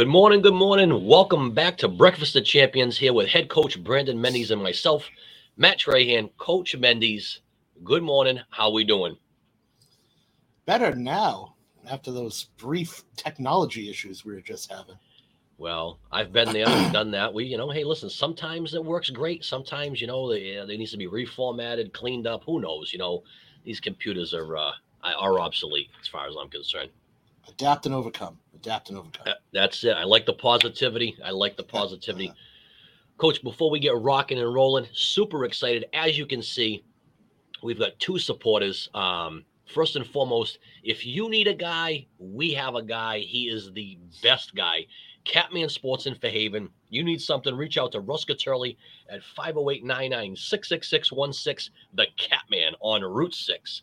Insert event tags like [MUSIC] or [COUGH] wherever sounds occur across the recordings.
Good morning, good morning. Welcome back to Breakfast of Champions here with head coach Brandon Mendes and myself, Matt Trahan, Coach Mendes. Good morning. How are we doing? Better now after those brief technology issues we were just having. Well, I've been there, I've done that. We, you know, hey, listen, sometimes it works great. Sometimes, you know, they, they needs to be reformatted, cleaned up. Who knows? You know, these computers are uh, are obsolete as far as I'm concerned. Adapt and overcome. Adapt and overcome. Uh, That's it. I like the positivity. I like the positivity. Coach, before we get rocking and rolling, super excited. As you can see, we've got two supporters. Um, first and foremost, if you need a guy, we have a guy. He is the best guy. Catman Sports in Fairhaven. You need something, reach out to Russ Turley at 508 99 66616, the Catman on Route 6.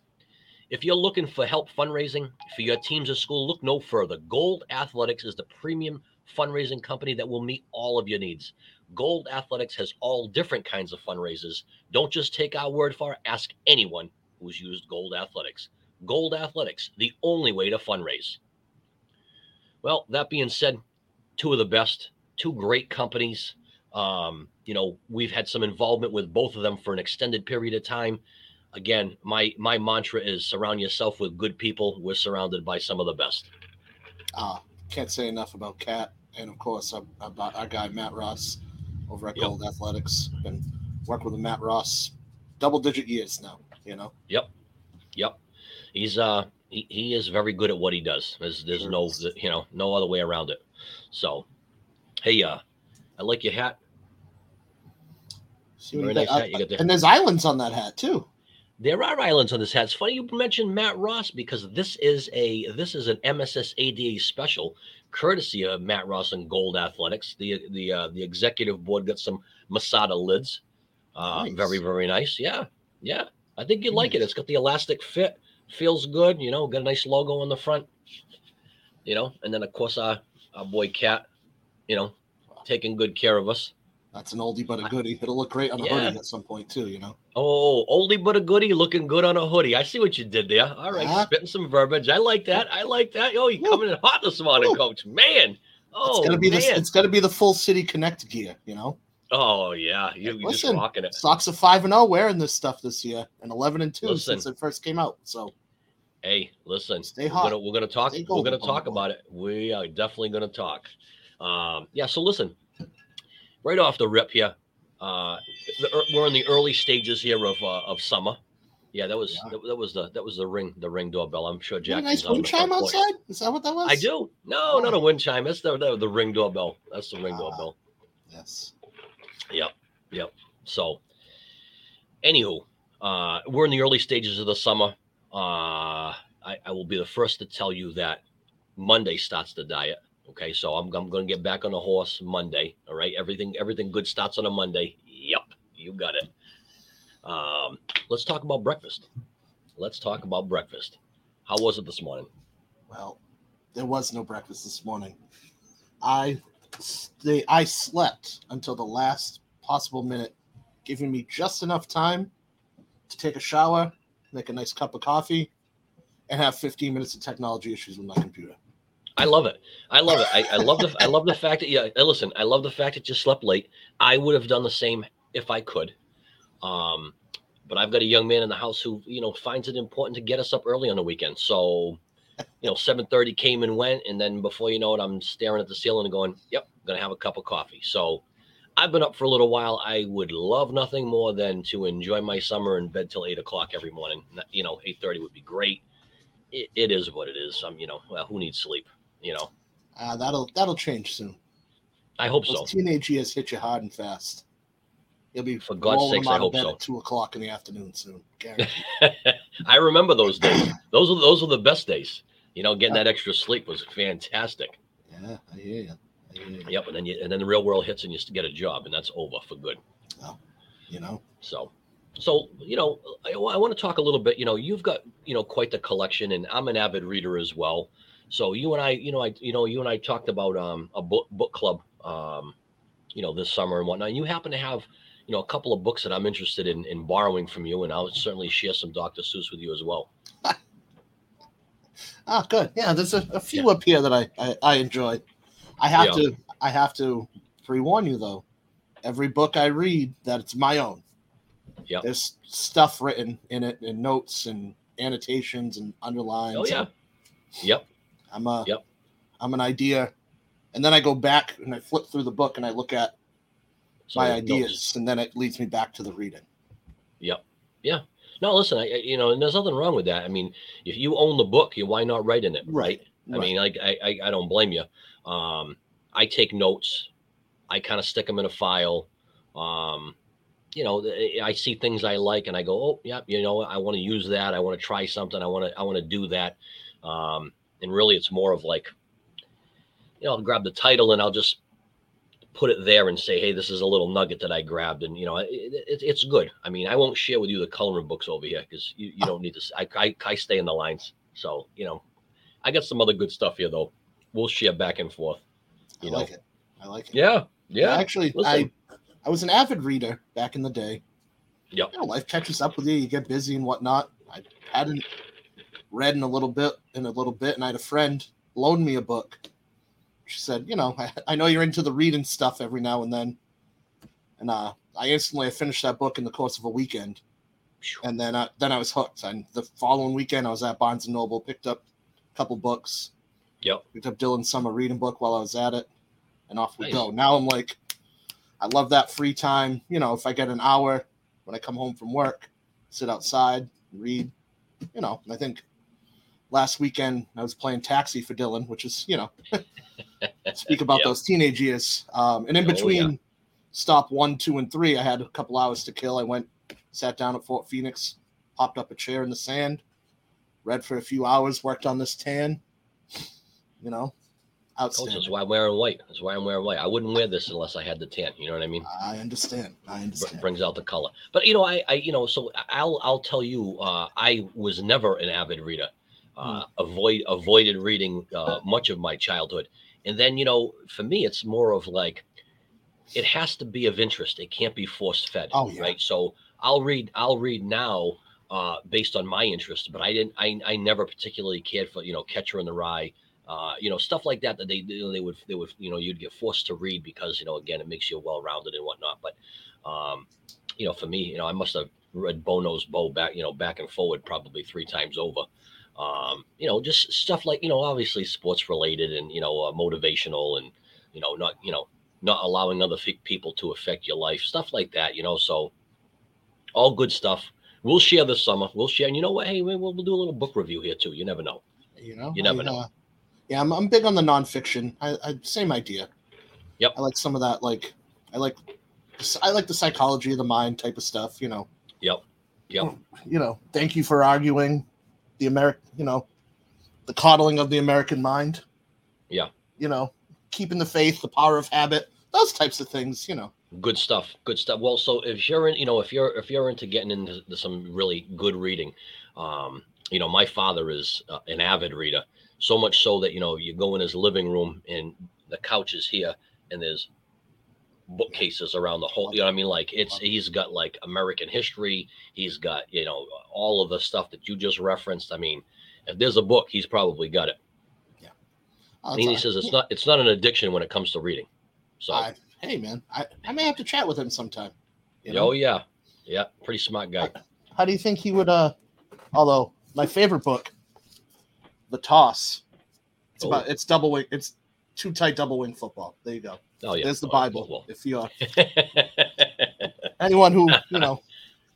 If you're looking for help fundraising for your teams at school, look no further. Gold Athletics is the premium fundraising company that will meet all of your needs. Gold Athletics has all different kinds of fundraisers. Don't just take our word for it, ask anyone who's used Gold Athletics. Gold Athletics, the only way to fundraise. Well, that being said, two of the best, two great companies. Um, you know, we've had some involvement with both of them for an extended period of time. Again, my my mantra is surround yourself with good people. We're surrounded by some of the best. Uh, can't say enough about Cat and of course about our guy Matt Ross over at Yep. Gold Athletics. Been working with Matt Ross double digit years now. You know, Yep. Yep. He's uh he, he is very good at what he does. There's there's Sure no you know, no other way around it. So hey uh I like your hat. See what Very you nice hat you got there. and there's islands on that hat too. There are islands on this hat. It's funny you mentioned Matt Ross because this is a this is an MSSADA special, courtesy of Matt Ross and Gold Athletics. The the uh, the executive board got some Masada lids. Uh, Nice. Very very nice. Yeah, yeah. I think you'd like it. It's got the elastic fit, feels good. You know, got a nice logo on the front. You know, and then of course our our boy Cat, you know, taking good care of us. That's an oldie but a goodie. It'll look great on a Yeah. hoodie at some point too. You know. Oh, oldie but a goodie, looking good on a hoodie. I see what you did there. All right, Yeah. spitting some verbiage. I like that. I like that. Oh, you coming in hot this morning, Woo. Coach. Man. Oh, it's gonna be man. the it's gonna be the full city connect gear. You know. oh, yeah. You, you're just rocking it. Sox are five and zero wearing this stuff this year, and eleven and two Listen. since it first came out. So Hey, listen. Stay we're hot. Gonna, we're gonna talk. Stay we're gonna talk about it. We are definitely gonna talk. Um, yeah. So listen, right off the rip here, uh, the, we're in the early stages here of uh, of summer. Yeah, that was Yeah. that, that was the that was the ring the ring doorbell. I'm sure a nice wind chime outside. Is that what that was? I do. No, not a Oh. wind chime. That's the, the the ring doorbell. That's the ring Ah. doorbell. Yes. Yep, yep. So, anywho, uh, we're in the early stages of the summer. Uh, I, I will be the first to tell you that Monday starts the diet. Okay, so I'm I'm going to get back on the horse Monday. All right, everything everything good starts on a Monday. Yep, you got it. Um, let's talk about breakfast. Let's talk about breakfast. How was it this morning? Well, there was no breakfast this morning. I stay, I slept until the last possible minute, giving me just enough time to take a shower, make a nice cup of coffee, and have 15 minutes of technology issues with my computer. I love it. I love it. I, I love the I love the fact that yeah. Listen, I love the fact that you slept late. I would have done the same if I could. Um, but I've got a young man in the house who you know finds it important to get us up early on the weekend. So, you know, seven thirty came and went, and then before you know it, I'm staring at the ceiling and going, "Yep, I'm gonna have a cup of coffee." So, I've been up for a little while. I would love nothing more than to enjoy my summer in bed till eight o'clock every morning. You know, eight thirty would be great. It, it is what it is. Um, you know, well, who needs sleep? You know. Uh, that'll that'll change soon. I hope Those so. teenage years hit you hard and fast. You'll be For God's sakes, I hope so. at two o'clock in the afternoon soon. [LAUGHS] I remember those days. Those are those were the best days. You know, getting that extra sleep was fantastic. yeah, I hear you. I hear you. Yep, and then you, and then the real world hits and you get a job, and that's over for good. You know, So, so you know, I, I want to talk a little bit. You know, you've got you know quite the collection, and I'm an avid reader as well. So you and I, you know, I you know you and I talked about um, a book book club, um, you know, this summer and whatnot. And you happen to have you know a couple of books that I'm interested in in borrowing from you, and I'll certainly share some Dr. Seuss with you as well. [LAUGHS] Ah, good. Yeah, there's a, a few up here that I, I, I enjoy. I have Yeah. to I have to pre-warn you though. Every book I read that it's my own. Yeah. There's stuff written in it and notes and annotations and underlines. Oh yeah. Yep. I'm a Yep. I'm an idea. And then I go back and I flip through the book and I look at So my notes. ideas and then it leads me back to the reading. Yep. Yeah. No, listen, I, you know, and there's nothing wrong with that. I mean, if you own the book, you why not write in it, right? right? I mean, like, I, I, I don't blame you. Um, I take notes. I kind of stick them in a file. Um, you know, I see things I like, and I go, oh, yeah, you know, I want to use that. I want to try something. I want to, I want to do that. Um, and really, it's more of like, you know, I'll grab the title and I'll just put it there and say, hey, this is a little nugget that I grabbed, and you know, it, it, it's good. I mean, I won't share with you the coloring books over here because you, you don't need to. I, I, I stay in the lines, so you know, I got some other good stuff here though. We'll share back and forth. You I know, like it. I like it. yeah, yeah, Actually, Listen. I I was an avid reader back in the day. yeah You know, life catches up with you. You get busy and whatnot. I hadn't read in a little bit in a little bit, and I had a friend loan me a book. She said, "You know, I, [LAUGHS] I know you're into the reading stuff every now and then," and uh, I instantly finished that book in the course of a weekend, and then uh, then I was hooked. And the following weekend, I was at Barnes and Noble, picked up a couple books. Yep. Picked up Dylan's summer reading book while I was at it, and off we Nice. go. Now I'm like, I love that free time. You know, if I get an hour when I come home from work, sit outside, read. You know, I think last weekend I was playing taxi for Dylan, which is you know, [LAUGHS] speak about Yep. those teenage years. Um, and in Oh, yeah. between stop one, two, and three, I had a couple hours to kill. I went, sat down at Fort Phoenix, popped up a chair in the sand, read for a few hours, worked on this tan. You know, Coach, outstanding. that's why I'm wearing white. That's why I'm wearing white. I wouldn't wear this unless I had the tan. You know what I mean? I understand. I Br- understand. brings out the color. But you know, I, I, you know, so I'll, I'll tell you, uh, I was never an avid reader. Uh, avoid avoided reading uh, much of my childhood, and then you know, for me, it's more of like, it has to be of interest. It can't be force fed. Oh, yeah. Right. So I'll read. I'll read now uh, based on my interest, but I didn't. I, I never particularly cared for you know Catcher in the Rye. Uh, you know stuff like that that they they would they would you know you'd get forced to read because you know again it makes you well rounded and whatnot. But um, you know for me you know I must have read Bo Knows Bo back you know back and forward probably three times over. Um, you know just stuff like you know obviously sports related and you know uh, motivational and you know not you know not allowing other fe- people to affect your life stuff like that. You know so all good stuff. We'll share this summer. We'll share. And you know what? Hey, we'll, we'll do a little book review here too. You never know. You know, You never I, know. uh, yeah, I'm, I'm big on the nonfiction. I, I same idea. Yep. I like some of that. Like, I like, I like the psychology of the mind type of stuff. You know. Yep. Yep. You know, thank you for arguing the American. You know, the coddling of the American mind. Yeah. You know, keeping the faith, the power of habit, those types of things. You know. good stuff good stuff well so if you're in you know if you're if you're into getting into some really good reading um you know my father is uh, an avid reader so much so that you know you go in his living room and the couch is here and there's bookcases around the whole you know what i mean like it's he's got like american history he's got you know all of the stuff that you just referenced i mean if there's a book he's probably got it Uh, and he says it's not it's not an addiction when it comes to reading so I, hey man, I, I may have to chat with him sometime. you know? oh yeah yeah pretty smart guy How do you think he would? uh Although my favorite book, The Toss, it's Oh. about it's double wing. It's too tight double wing football. There you go. Oh yeah, There's the Oh, Bible. well, If you well. [LAUGHS] anyone who you know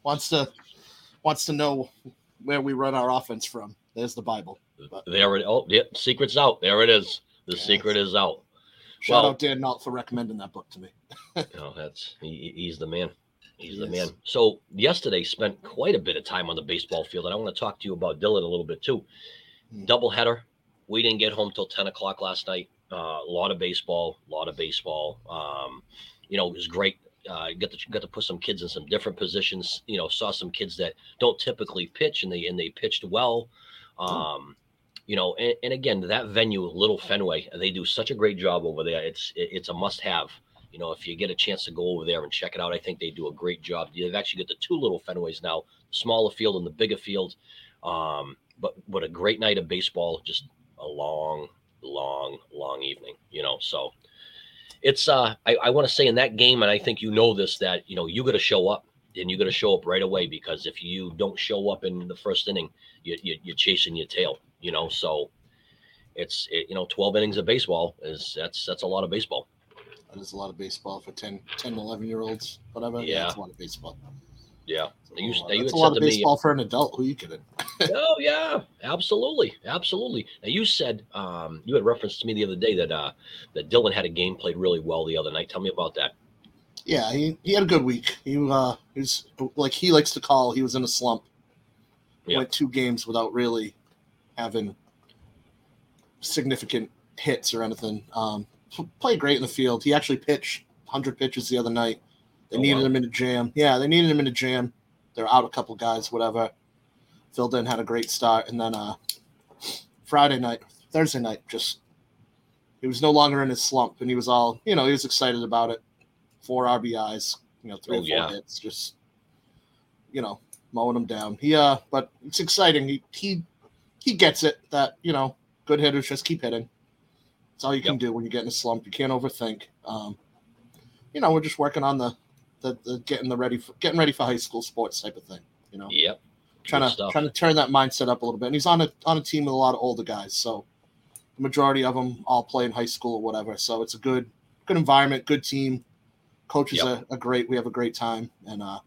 wants to wants to know where we run our offense from, there's the Bible. there it. Oh, yeah, secret's out. There it is. The Yes. secret is out. Shout Well- out Dan Nault for recommending that book to me. [LAUGHS] Oh, that's he, he's the man. He's the He man. So yesterday spent quite a bit of time on the baseball field, and I want to talk to you about Dylan a little bit too. Hmm. Doubleheader. We didn't get home till ten o'clock last night. Uh, a lot of baseball, a lot of baseball. Um, you know, it was great. Uh, got to got to put some kids in some different positions. You know, saw some kids that don't typically pitch, and they and they pitched well. Um, you know, and, and again, that venue, Little Fenway, they do such a great job over there. It's it, it's a must have. You know, if you get a chance to go over there and check it out, I think they do a great job. They've actually got the two little Fenways now, the smaller field and the bigger field. Um, but what a great night of baseball, just a long, long, long evening. You know, so it's uh I, I want to say in that game, and I think you know this, that you know, you gotta show up and you gotta show up right away because if you don't show up in the first inning, you, you you're chasing your tail, you know. So it's it, you know, 12 innings of baseball is that's that's a lot of baseball. That is a lot of baseball for 10, 10 11 year olds, whatever. Yeah. That's a lot of baseball. Yeah. A lot- you that's a lot of to me- baseball for an [LAUGHS] adult. Who are you kidding? [LAUGHS] oh yeah, absolutely, absolutely. Now you said um, you had reference to me the other day that uh, that Dylan had a game played really well the other night. Tell me about that. Yeah, he, he had a good week. He uh he's like he likes to call. He was in a slump. Yeah. Went two games without really having significant hits or anything. Um, played great in the field. He actually pitched 100 pitches the other night. They Oh, needed wow. him in a jam. Yeah, they needed him in a jam. They're out a couple guys, whatever. Filled in, had a great start, and then uh, Friday night, Thursday night, just he was no longer in his slump, and he was all you know. He was excited about it. Four RBIs, you know, three Oh, or four yeah. hits, just you know, mowing him down. He uh, but it's exciting. He he he gets it that you know, good hitters just keep hitting. That's all you can do when you get in a slump. You can't overthink. Um, you know, we're just working on the the, the getting the ready for getting ready for high school sports type of thing. You know, Yep. trying good to stuff. trying to turn that mindset up a little bit. And he's on a on a team with a lot of older guys, so the majority of them all play in high school or whatever. So it's a good good environment, good team. Coaches Yep. are, are great. We have a great time, and uh,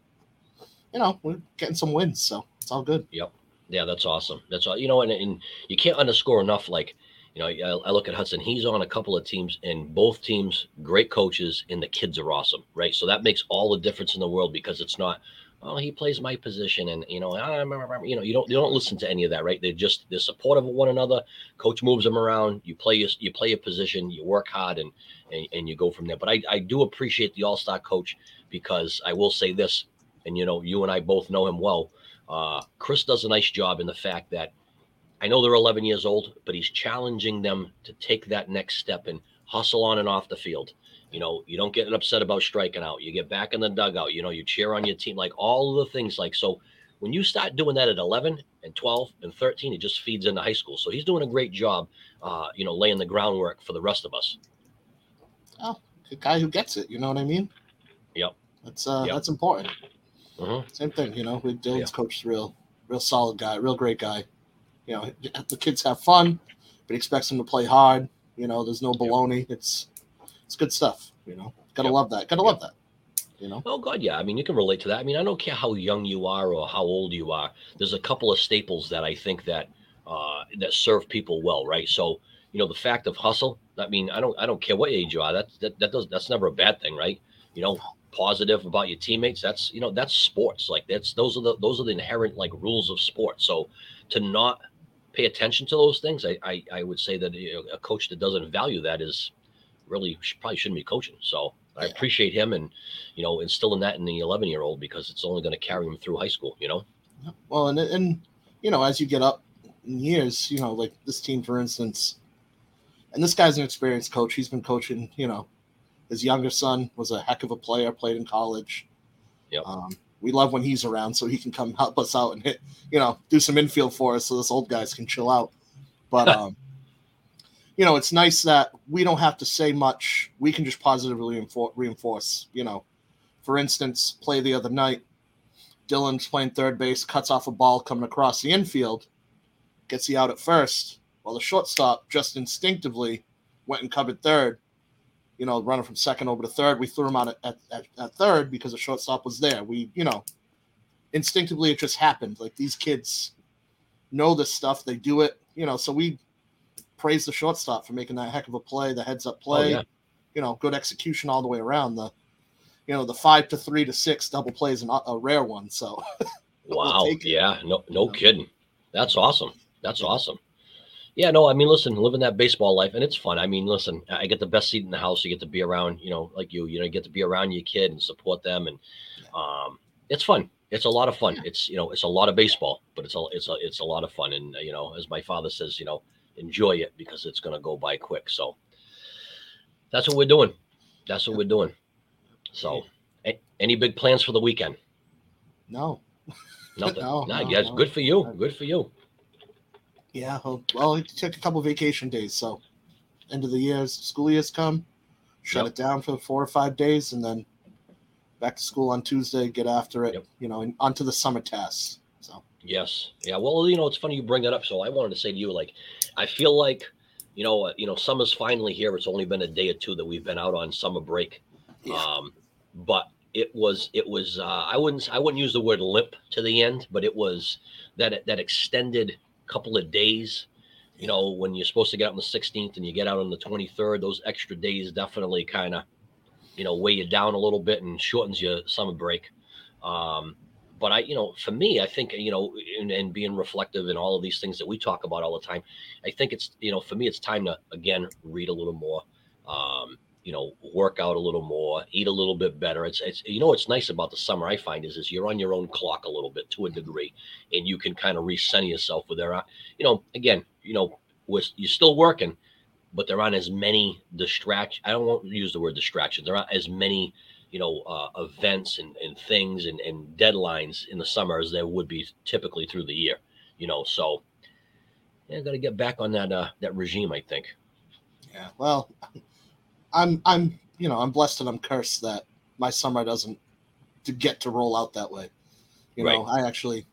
you know we're getting some wins, so it's all good. Yep. Yeah, that's awesome. That's all. You know, and, and you can't underscore enough. Like, you know, I, I look at Hudson. He's on a couple of teams, and both teams, great coaches, and the kids are awesome, right? So that makes all the difference in the world because it's not, oh, he plays my position, and you know, I'm, you know, you don't you don't listen to any of that, right? They're just they're supportive of one another. Coach moves them around. You play your you play your position. You work hard, and and, and you go from there. But I I do appreciate the All Star coach because I will say this, and you know, you and I both know him well. Uh, Chris does a nice job in the fact that I know they're 11 years old, but he's challenging them to take that next step and hustle on and off the field. You know, you don't get upset about striking out. You get back in the dugout. You know, you cheer on your team, like all the things. Like so, when you start doing that at 11 and 12 and 13, it just feeds into high school. So he's doing a great job. Uh, you know, laying the groundwork for the rest of us. Oh, a guy who gets it, you know what I mean? Yep. That's uh, Yep. that's important. Mhm. Same thing, you know. With Dylan's Yeah. coach, real, real solid guy, real great guy. You know, the kids have fun, but he expects them to play hard. You know, there's no baloney. It's it's good stuff. You know, gotta Yep. love that. Gotta love that. You know, Oh God, yeah. I mean, you can relate to that. I mean, I don't care how young you are or how old you are. There's a couple of staples that I think that uh, that serve people well, right? So, you know, the fact of hustle. I mean, I don't, I don't care what age you are. That that that does that's never a bad thing, right? You know, positive about your teammates. That's you know, that's sports. Like that's those are the those are the inherent like rules of sports. So, to not pay attention to those things, I I, I would say that you know, a coach that doesn't value that is really probably shouldn't be coaching. So. I appreciate him and you know, instilling that in the 11 year old because it's only going to carry him through high school, you know? well, and and you know, as you get up in years, you know, like this team, for instance, and this guy's an experienced coach. He's been coaching. You know, his younger son was a heck of a player, played in college. Yep. Um, we love when he's around, so he can come help us out and hit, you know, do some infield for us, so this old guys can chill out. But [LAUGHS] um, you know, it's nice that we don't have to say much. We can just positively reinfor- reinforce. You know, for instance, play the other night. Dylan's playing third base, cuts off a ball coming across the infield, gets the out at first, while the shortstop just instinctively went and covered third. You know, running from second over to third, we threw him out at, at, at third because the shortstop was there. We, you know, instinctively it just happened. Like these kids know this stuff, they do it, you know. So we praise the shortstop for making that heck of a play, the heads up oh, play, yeah. you know, good execution all the way around. The, you know, the five to three to six double plays an, a rare one. So [LAUGHS] Wow. Yeah. No, no know? kidding. That's awesome. That's awesome. Yeah. No, I mean, listen, living that baseball life and it's fun. I mean, listen, I get the best seat in the house. You get to be around, you know, like you, you know, you get to be around your kid and support them. And, um, it's fun. It's a lot of fun. It's, you know, it's a lot of baseball, but it's a, it's a, it's a lot of fun. And, you know, as my father says, you know, enjoy it because it's going to go by quick. So that's what we're doing. That's what we're doing. So, a- any big plans for the weekend? no, Nothing. [LAUGHS] No, nah, no, guys, no. good for you. Good for you. Yeah. Well, well, he took a couple vacation days, so end of the year, school years come, shut Yep. it down for four or five days, and then back to school on Tuesday, get after it, Yep. you know, and onto the summer tasks. So, Yes. Yeah. Well, you know, it's funny you bring that up. So I wanted to say to you, like, I feel like, you know, uh, you know, summer's finally here. It's only been a day or two that we've been out on summer break. Yeah. Um, but it was, it was, uh, I wouldn't, I wouldn't use the word limp to the end, but it was that, that extended couple of days, you know, when you're supposed to get out on the 16th and you get out on the 23rd, those extra days definitely kind of, you know, weigh you down a little bit and shortens your summer break. Um, but I, you know, for me, I think, you know, and, and being reflective and all of these things that we talk about all the time, I think it's, you know, for me, it's time to, again, read a little more, um, you know, work out a little more, eat a little bit better. It's, it's, you know, what's nice about the summer, I find is, is you're on your own clock a little bit to a degree, and you can kind of recenter yourself with there. You know, again, you know, was you're still working, but there aren't as many distract. I don't want to use the word distraction. There aren't as many, you know, uh, events and, and things and, and deadlines in the summer as there would be typically through the year. You know, so yeah, got to get back on that uh, that regime. I think. yeah, well, I'm, I'm, you know, I'm blessed and I'm cursed that my summer doesn't to get to roll out that way. You know, I actually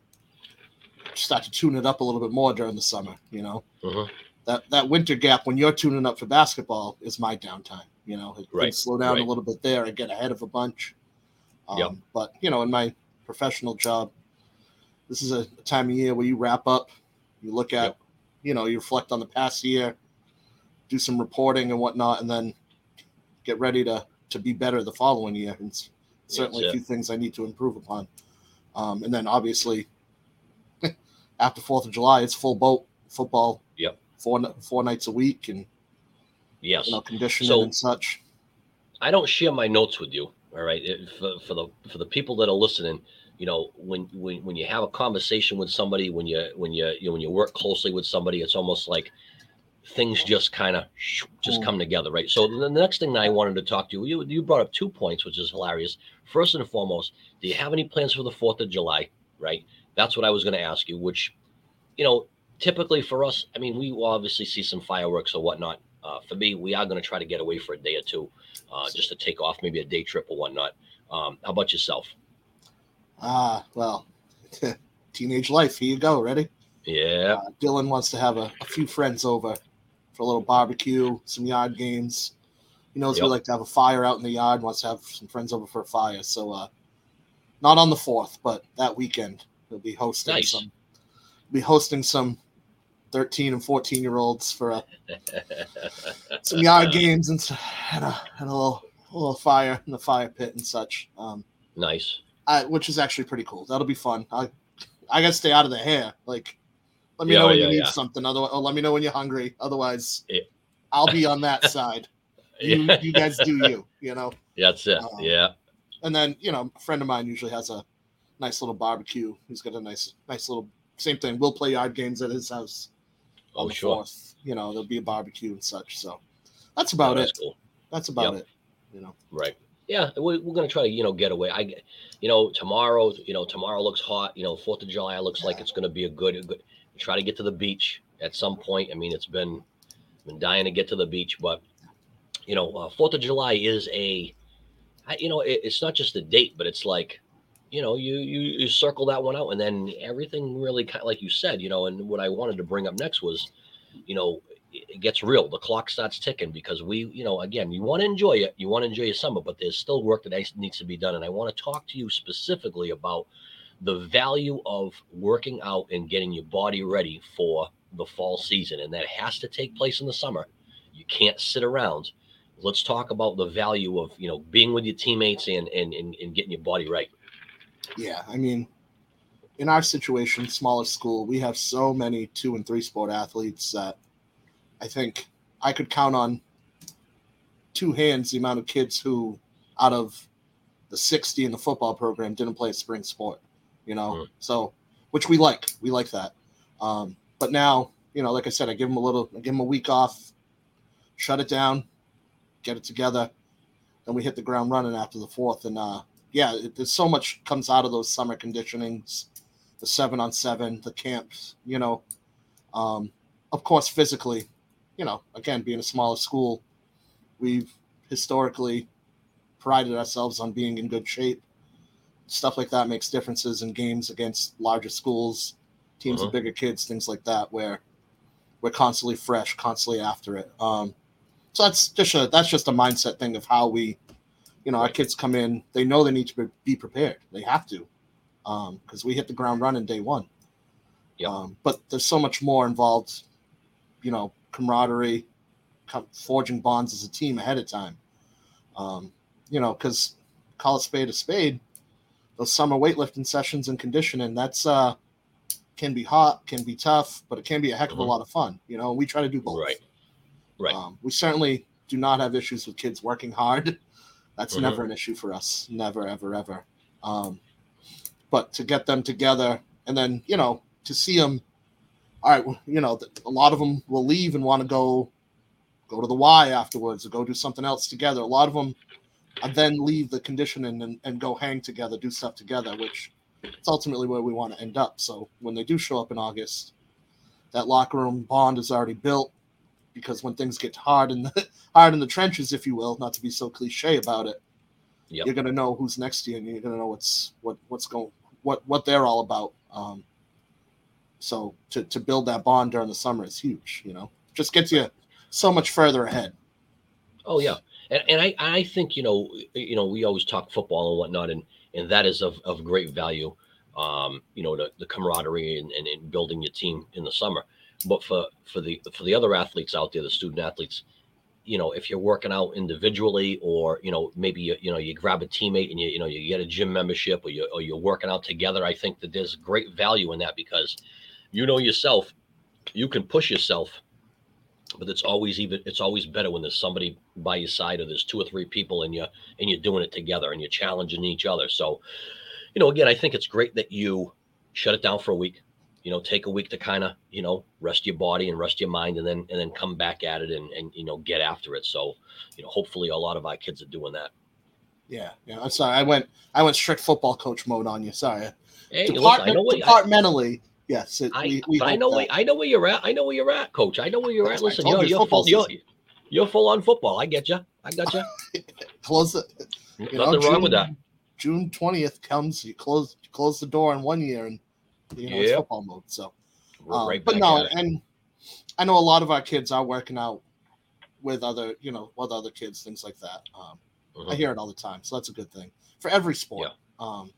start to tune it up a little bit more during the summer. You know, Mhm. that that winter gap when you're tuning up for basketball is my downtime. You know, it, Right, slow down right. a little bit there and get ahead of a bunch. Um, Yep. But you know, in my professional job, this is a time of year where you wrap up, you look at, Yep. you know, you reflect on the past year, do some reporting and whatnot, and then get ready to to be better the following year. And certainly a few things I need to improve upon. Um, and then obviously [LAUGHS] after Fourth of July, it's full boat football. Yep. Four four nights a week and Yes. you know conditioning So- and such. I don't share my notes with you. All right, It- for, for the for the people that are listening, you know, when when when you have a conversation with somebody, when you when you you know, when you work closely with somebody, it's almost like things just kind of just Mm. come together, right? So the next thing that I wanted to talk to you, you you brought up two points, which is hilarious. First and foremost, do you have any plans for the Fourth of July? Right, that's what I was going to ask you. Which, you know, typically for us, I mean, we obviously see some fireworks or whatnot. Uh, for me, we are going to try to get away for a day or two uh, just to take off, maybe a day trip or whatnot. Um, how about yourself? Ah, well, [LAUGHS] teenage life. Here you go. Ready? Yeah, Uh, Dylan wants to have a, a few friends over for a little barbecue, some yard games. He knows we like to have a fire out in the yard. Wants to have some friends over for a fire. So, uh, not on the fourth, but that weekend he'll be hosting Nice. some. Be hosting some thirteen and fourteen year olds for a, [LAUGHS] some yard games and, and, a, and a little a little fire in the fire pit and such. Um, nice. I, which is actually pretty cool. That'll be fun. I I gotta stay out of the hair. Like, let me Yeah, know when yeah, you need yeah. something. Otherwise, or let me know when you're hungry. Otherwise, Yeah. I'll be [LAUGHS] on that side. You you guys do you. You know. That's it. Um, yeah, And then you know, a friend of mine usually has a nice little barbecue. He's got a nice nice little same thing. We'll play yard games at his house oh sure. fourth. You know, there'll be a barbecue and such. So that's about Oh, it. that's cool. That's about Yep. it. You know. Right. Yeah, we, we're gonna try to you know get away. I, get- you know, tomorrow, you know, tomorrow looks hot. You know, Fourth of July looks like it's gonna be a good, a good. Try to get to the beach at some point. I mean, it's been been dying to get to the beach, but you know, uh, Fourth of July is a, you know, it, it's not just a date, but it's like, you know, you you you circle that one out, and then everything really kind of like you said, you know. And what I wanted to bring up next was, you know, it gets real. The clock starts ticking because we, you know, again, you want to enjoy it. You want to enjoy your summer, but there's still work that needs to be done. And I want to talk to you specifically about the value of working out and getting your body ready for the fall season. And that has to take place in the summer. You can't sit around. Let's talk about the value of, you know, being with your teammates and, and, and, and getting your body right. Yeah, I mean, in our situation, smaller school, we have so many two and three sport athletes that I think I could count on two hands the amount of kids who, out of the 60 in the football program, didn't play a spring sport, you know? Mm. So, which we like. We like that. Um, but now, you know, like I said, I give them a little, I give them a week off, shut it down, get it together. Then we hit the ground running after the fourth. And, uh, yeah, it, there's so much comes out of those summer conditionings, the seven on seven, the camps, you know. Um, of course, physically, you know, again, being a smaller school, we've historically prided ourselves on being in good shape. Stuff like that makes differences in games against larger schools, teams Mhm. with bigger kids, things like that, where we're constantly fresh, constantly after it. Um, so that's just a that's just a mindset thing of how we, you know, our kids come in. They know they need to be- prepared. They have to, because we hit the ground running day one. Yep. Um, but there's so much more involved, you know, camaraderie, forging bonds as a team ahead of time. Um, you know, because call a spade a spade, those summer weightlifting sessions and conditioning, that's uh can be hot, can be tough, but it can be a heck of a Mhm. lot of fun. You know, we try to do both. Right. Right. Um, we certainly do not have issues with kids working hard. [LAUGHS] That's Mhm. never an issue for us. Never, ever, ever. Um, but to get them together and then, you know, to see them, all right, well, you know, a lot of them will leave and want to go go to the Y afterwards or go do something else together. A lot of them then leave the conditioning and, and go hang together, do stuff together, which it's ultimately where we want to end up. So when they do show up in August, that locker room bond is already built because when things get hard in the [LAUGHS] hard in the trenches, if you will, not to be so cliche about it, Yep. you're gonna know who's next to you, and you're gonna know what's what what's going what what they're all about. Um, so to to build that bond during the summer is huge. You know, just gets you so much further ahead. Oh yeah, and, and I I think you know you know we always talk football and whatnot, and and that is of, of great value. Um, you know the, the camaraderie and, and, and building your team in the summer. But for for the for the other athletes out there, the student athletes, you know, if you're working out individually, or you know maybe you, you know you grab a teammate and you you know you get a gym membership, or you or you're working out together, I think that there's great value in that because you know yourself, you can push yourself but it's always even it's always better when there's somebody by your side or there's two or three people and you and you're doing it together and you're challenging each other so you know again i think it's great that you shut it down for a week you know take a week to kind of you know rest your body and rest your mind and then and then come back at it and and you know get after it so you know hopefully a lot of our kids are doing that Yeah, yeah. I'm sorry. I went I went strict football coach mode on you. Sorry. hey look, i know what I, departmentally, yes. It, I, we, we I know where, I know where you're at. I know where you're at, Coach. I know where you're That's at. I Listen, you're you you're full, you're, you're full on football. I get you. I got you. [LAUGHS] close it. You know, Nothing wrong with that. June twentieth comes. You close you close the door in one year, and you know it's football mode. So, um, right but no, and I know a lot of our kids are working out with other, you know, with other kids, things like that. Um, I Mhm. hear it all the time, so that's a good thing for every sport. Um,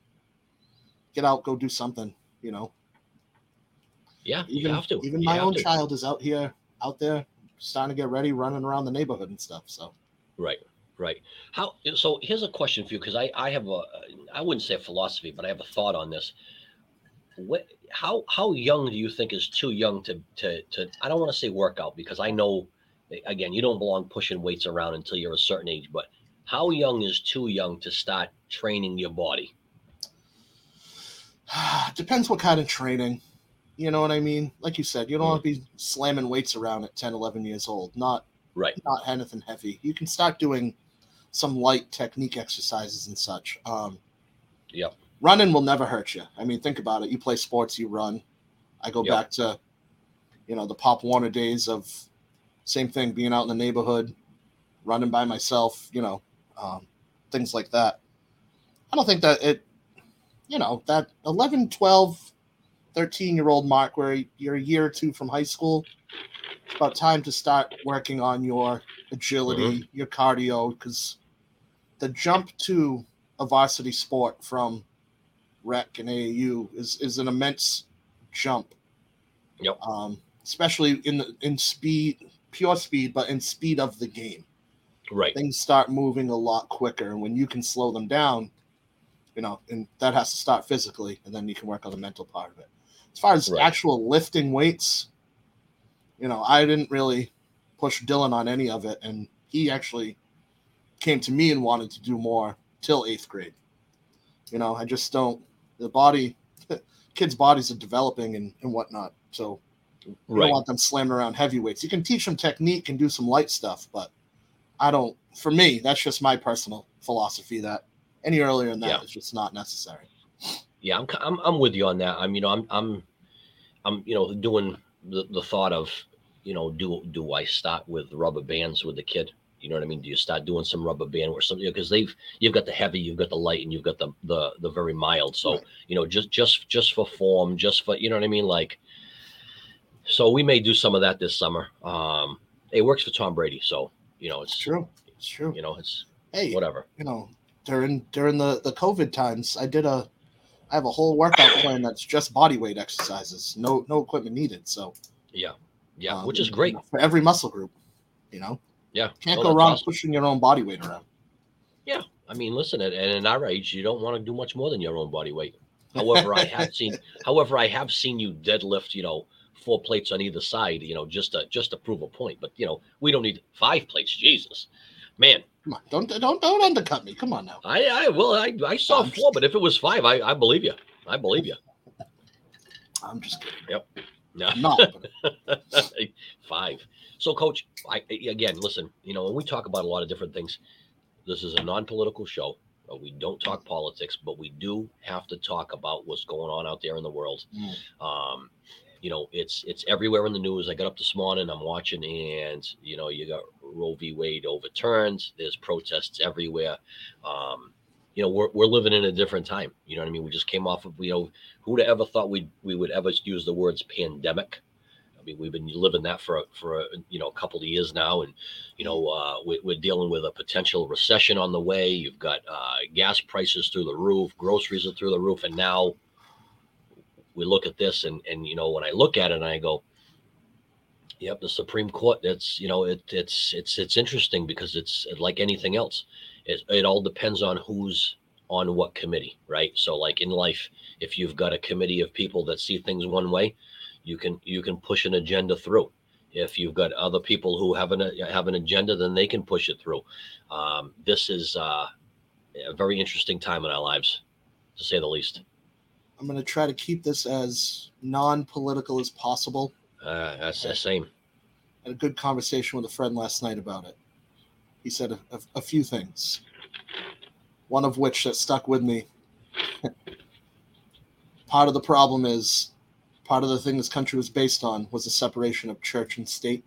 get out, go do something. You know, Yeah, even you have to. even You my own to. child is out here, out there, starting to get ready, running around the neighborhood and stuff. So, Right, right. How? So here's a question for you because I I have a I wouldn't say a philosophy, but I have a thought on this. What? How how young do you think is too young to to to? I don't want to say workout because I know, again, you don't belong pushing weights around until you're a certain age. But how young is too young to start training your body? [SIGHS] depends what kind of training. You know what I mean? Like you said, you don't want to be slamming weights around at 10, 11 years old. Not Right. not anything heavy. You can start doing some light technique exercises and such. Um, Yep. running will never hurt you. I mean, think about it. You play sports, you run. I go Yep. back to, you know, the Pop Warner days of same thing, being out in the neighborhood, running by myself, you know, um, things like that. I don't think that it, you know, that 11, 12, 13 year old mark where you're a year or two from high school, it's about time to start working on your agility, your cardio, because the jump to a varsity sport from rec and AAU is, is an immense jump. Yep. Um, especially in the in speed, pure speed, but in speed of the game Right. things start moving a lot quicker. And when you can slow them down, you know, and that has to start physically, and then you can work on the mental part of it. As far as Right. actual lifting weights, you know, I didn't really push Dylan on any of it, and he actually came to me and wanted to do more till eighth grade. You know, I just don't. The body, [LAUGHS] kids' bodies are developing and, and whatnot, so you Right. don't want them slamming around heavyweights. You can teach them technique and do some light stuff, but I don't. For me, that's just my personal philosophy. That any earlier than that Yeah. is just not necessary. Yeah, I'm, I'm I'm with you on that. I'm you know I'm I'm I'm you know doing the, the thought of you know, do do I start with rubber bands with the kid? You know what I mean? Do you start doing some rubber band or something? Because they've you've got the heavy, you've got the light, and you've got the the the very mild. So Right. you know, just just just for form, just for you know what I mean, like. So we may do some of that this summer. Um, it works for Tom Brady, so you know It's it's true. It's true. you know it's Hey, whatever. you know, during during the the COVID times, I did a I have a whole workout plan that's just body weight exercises. No no equipment needed. So Yeah, yeah, um, which is you great. know, for every muscle group. You know, Yeah, can't Oh, go wrong awesome. pushing your own body weight around. Yeah, I mean, listen, at, and in our age, you don't want to do much more than your own body weight. [LAUGHS] However, I have seen, however, I have seen you deadlift, you know, four plates on either side, you know, just to just to prove a point. But you know, we don't need five plates. Jesus, man, Come on, don't don't don't undercut me. Come on now. I I well, I I saw I'm four, but if it was five, I I believe you. I believe you. [LAUGHS] I'm just kidding. Yep. No, but [LAUGHS] five. So, coach, I again, listen. You know, when we talk about a lot of different things, this is a non-political show. Uh, We don't talk politics, but we do have to talk about what's going on out there in the world. Mm. Um, you know, it's it's everywhere in the news. I got up this morning, I'm watching, and you know, you got Roe v. Wade overturned. There's protests everywhere. Um, you know, we're, we're living in a different time. You know what I mean? We just came off of, you know, who'd have ever thought we we would ever use the words pandemic? I mean, we've been living that for a- for a, you know a couple of years now, and you know uh, we, we're dealing with a potential recession on the way. You've got uh, gas prices through the roof, groceries are through the roof, and now we look at this, and and you know when I look at it, and I go, "Yep, the Supreme Court." It's you know it it's it's it's interesting because it's like anything else. It it all depends on who's on what committee, right? So like in life, if you've got a committee of people that see things one way you can you can push an agenda through if you've got other people who have an have an agenda then they can push it through um, this is uh, a very interesting time in our lives to say the least I'm going to try to keep this as non-political as possible. Uh, that's the same had a good conversation with a friend last night about it. He said a, a, a few things, one of which that stuck with me. [LAUGHS] part of the problem is, part of the thing this country was based on was the separation of church and state,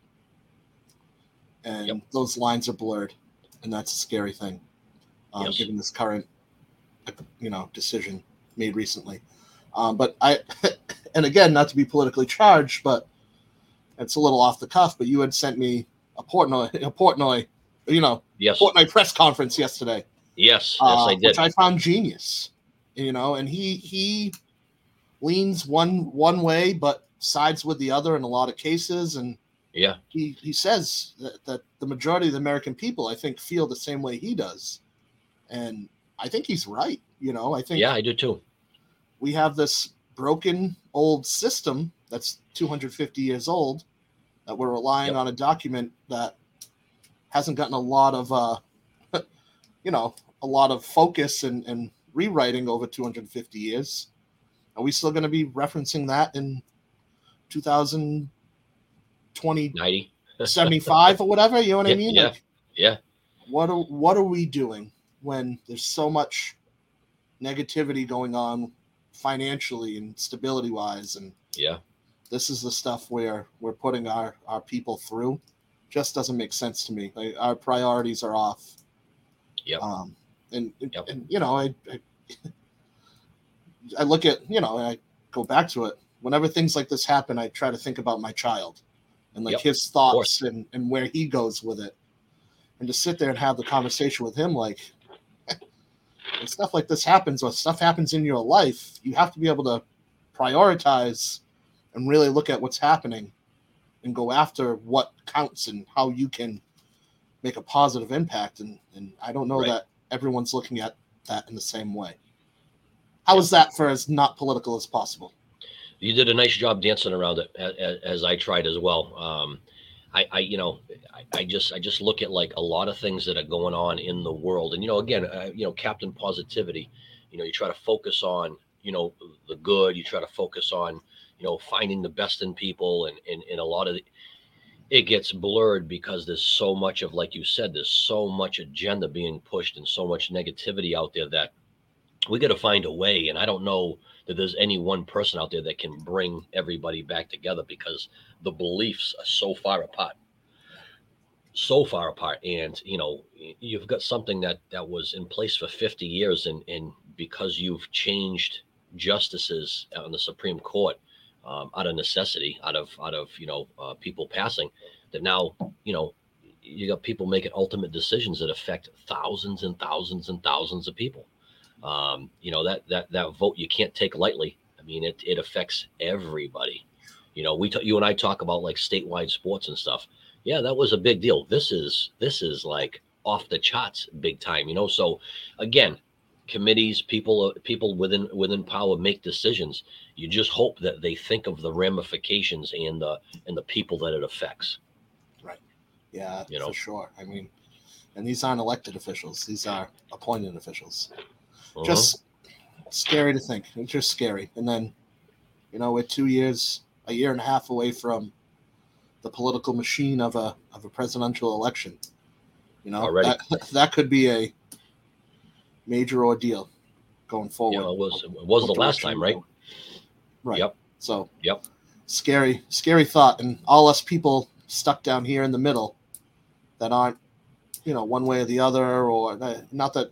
and Yep. those lines are blurred, and that's a scary thing, um, Yes. given this current, you know, decision made recently. Um, but I, [LAUGHS] and again, not to be politically charged, but it's a little off the cuff, but you had sent me a Portnoy, a Portnoy, you know, yes. Portnoy press conference yesterday, yes yes uh, i did. which I found genius. You know, and he he leans one one way, but sides with the other in a lot of cases, and yeah. he he says that, that the majority of the American people, I think, feel the same way he does, and I think he's right. You know, I think yeah i do too. we have this broken old system that's 250 years old that we're relying Yep. on a document that hasn't gotten a lot of uh [LAUGHS] you know a lot of focus and, and rewriting over 250 years. Are we still going to be referencing that in 2020 90 [LAUGHS] 75 or whatever? You know what i mean? yeah. Like, yeah. what are what are we doing when there's so much negativity going on financially and stability wise and yeah this is the stuff where we're putting our our people through just doesn't make sense to me like, our priorities are off Yep. um and, Yep. and you know I, I [LAUGHS] i look at you know i go back to it whenever things like this happen i try to think about my child and like Yep. his thoughts and and where he goes with it and to sit there and have the conversation with him like [LAUGHS] when stuff like this happens or stuff happens in your life you have to be able to prioritize and really look at what's happening and go after what counts and how you can make a positive impact and and i don't know Right. that everyone's looking at that in the same way how is that for as not political as possible you did a nice job dancing around it as, as I tried as well. Um, I, I, you know, I, I just, I just look at like a lot of things that are going on in the world, and you know, again, uh, you know, Captain Positivity. You know, you try to focus on, you know, the good. You try to focus on, you know, finding the best in people, and and, and a lot of it, it gets blurred because there's so much of, like you said, there's so much agenda being pushed and so much negativity out there that we got to find a way. And I don't know that there's any one person out there that can bring everybody back together because the beliefs are so far apart so far apart and you know you've got something that that was in place for 50 years and and because you've changed justices on the supreme court um, out of necessity out of out of you know uh, people passing that now you know you got people making ultimate decisions that affect thousands and thousands and thousands of people um, you know that that that vote you can't take lightly i mean it, it affects everybody you know we t- you and i talk about like statewide sports and stuff yeah, that was a big deal. This is this is like off the charts, big time. You know, so again, committees, people, people within within power make decisions. You just hope that they think of the ramifications and the and the people that it affects. Right. Yeah, you know, for sure. I mean, and these aren't elected officials; these are appointed officials. Uh-huh. Just scary to think. It's just scary. And then, you know, we're two years, a year and a half away from the political machine of a of a presidential election. You know, Already. that [LAUGHS] that could be a major ordeal going forward. Yeah, it was it was the last time, right? Right. Yep. So yep. Scary, scary thought, and all us people stuck down here in the middle that aren't, you know, one way or the other, or uh, not that,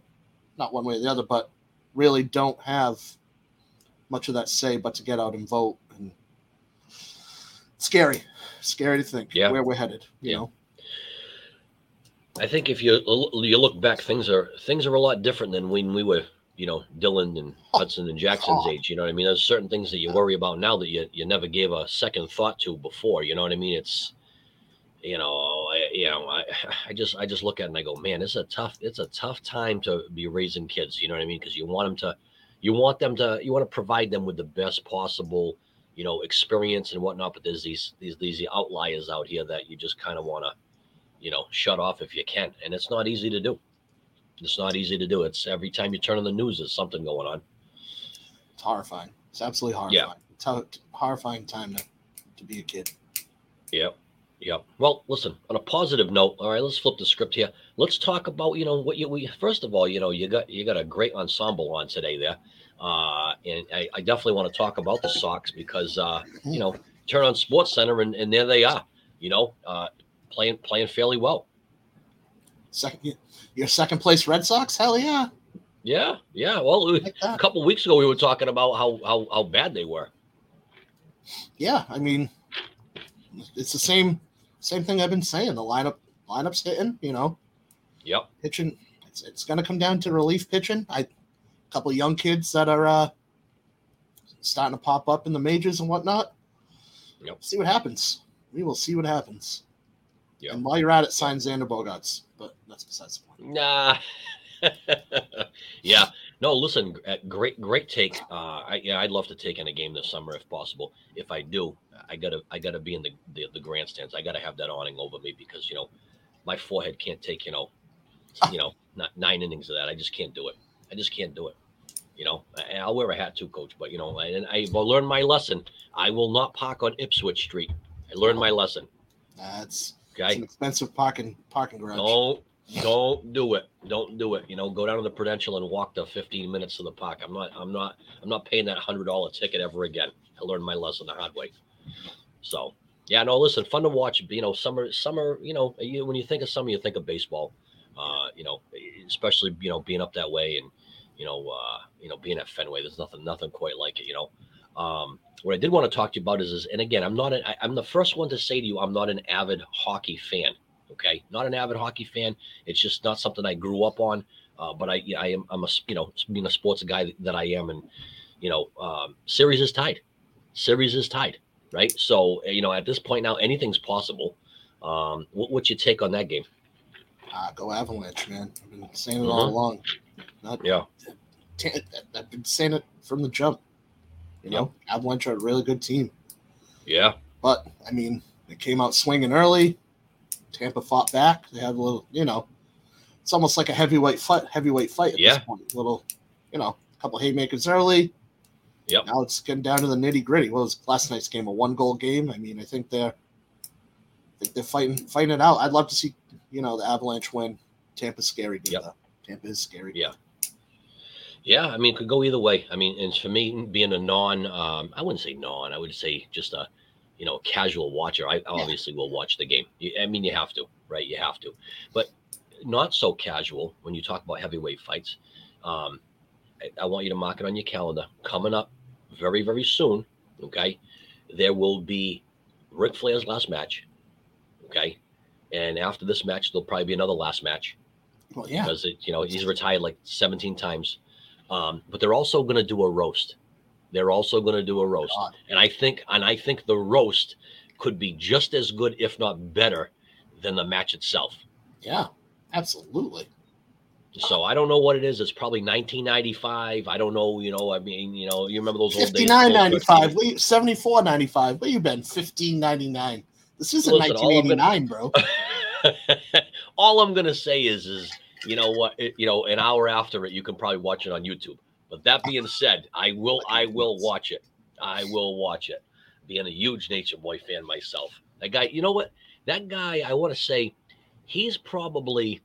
not one way or the other, but really don't have much of that say, but to get out and vote and scary scary to think yeah. where we're headed. You yeah. know. I think if you you look back, things are things are a lot different than when we were, you know, Dylan and Hudson and Jackson's age. You know what I mean? There's certain things that you worry about now that you you never gave a second thought to before. You know what I mean? It's, you know, I, you know, I, I just I just look at it and I go, man, it's a tough it's a tough time to be raising kids. You know what I mean? Because you want them to, you want them to, you want to provide them with the best possible you know, experience and whatnot. But there's these these these outliers out here that you just kind of want to, you know, shut off if you can, and it's not easy to do. It's not easy to do. It's every time you turn on the news, there's something going on. It's horrifying. It's absolutely horrifying. Yeah. It's a horrifying time to, to be a kid. Yep. Yep. Well, listen. On a positive note, all right. Let's flip the script here. Let's talk about you know what you we first of all you know you got you got a great ensemble on today there. Uh, and I, I, definitely want to talk about the Sox because uh, you know turn on Sports Center and, and there they are. You know, uh, playing playing fairly well. Second, your second place Red Sox? Hell yeah. Yeah, yeah. Well, like a couple weeks ago we were talking about how how how bad they were. Yeah, I mean, it's the same same thing I've been saying. The lineup lineup's hitting. You know. Yep. Pitching. It's, it's going to come down to relief pitching. I couple young kids that are uh, starting to pop up in the majors and whatnot. Yep. See what happens. We will see what happens. Yep. And while you're at it, sign Xander Bogaerts. But that's besides the point. Nah. [LAUGHS] yeah. No, listen, uh, great, great take. Uh, I, yeah, I'd love to take in a game this summer if possible. If I do, I gotta, I gotta be in the, the, the grandstands. I gotta have that awning over me because you know, my forehead can't take you know, you know, not nine innings of that. I just can't do it. I just can't do it. You know, I'll wear a hat too, coach. But you know, and I will learn my lesson. I will not park on Ipswich Street. I learned my lesson. That's okay. an expensive parking parking garage. Don't don't do it. Don't do it. You know, go down to the Prudential and walk the 15 minutes to the park. I'm not. I'm not. I'm not paying that hundred dollar ticket ever again. I learned my lesson the hard way. So yeah, no. Listen, fun to watch. You know, summer, summer. You know, you, when you think of summer, you think of baseball. Uh, you know, especially you know being up that way and you know, uh, you know, being at Fenway, there's nothing, nothing quite like it, you know. Um, what I did want to talk to you about is, is and again, I'm not, an, I, I'm the first one to say to you, I'm not an avid hockey fan. Okay, not an avid hockey fan. It's just not something I grew up on. Uh, but I, I am, I'm a, you know, being a sports guy that I am, and you know, um, series is tied. Series is tied, right? So you know, at this point now, anything's possible. Um, what, what's your take on that game? Uh, go Avalanche, man. I've been saying it mm-hmm. all along. Not, yeah. I've been saying it from the jump. You know, yep. Avalanche are a really good team. Yeah. But I mean, they came out swinging early. Tampa fought back. They had a little, you know, it's almost like a heavyweight fight. Heavyweight fight at yeah. this point. Little, you know, a couple haymakers early. Yep. Now it's getting down to the nitty gritty. What was last night's game? A one goal game. I mean, I think they're, I think they're fighting fighting it out. I'd love to see, you know, the Avalanche win. Tampa's scary. Yep. Tampa is scary. Yeah. Yeah, I mean, it could go either way. I mean, and for me, being a non, um, I wouldn't say non, I would say just a, you know, casual watcher. I obviously will watch the game. I mean, you have to, right? You have to, but not so casual when you talk about heavyweight fights. Um, I, I want you to mark it on your calendar. Coming up very, very soon. Okay, there will be Ric Flair's last match. Okay, and after this match, there'll probably be another last match Well, yeah. because it, you know he's retired like 17 times. Um, but they're also going to do a roast. They're also going to do a roast, God. and I think and I think the roast could be just as good, if not better, than the match itself. Yeah. Absolutely. So I don't know what it is. It's probably 1995. I don't know. You know, I mean, you know, you remember those old days. Fifty nine ninety five. We seventy four ninety five. Where you been? Fifteen ninety nine. This isn't Listen, all nineteen of it- eighty nine, bro. [LAUGHS] All I'm gonna say is, is you know what? It, you know, an hour after it, you can probably watch it on YouTube. But that being said, I will, I will watch it. I will watch it. Being a huge Nature Boy fan myself, that guy. You know what? That guy. I want to say, he's probably.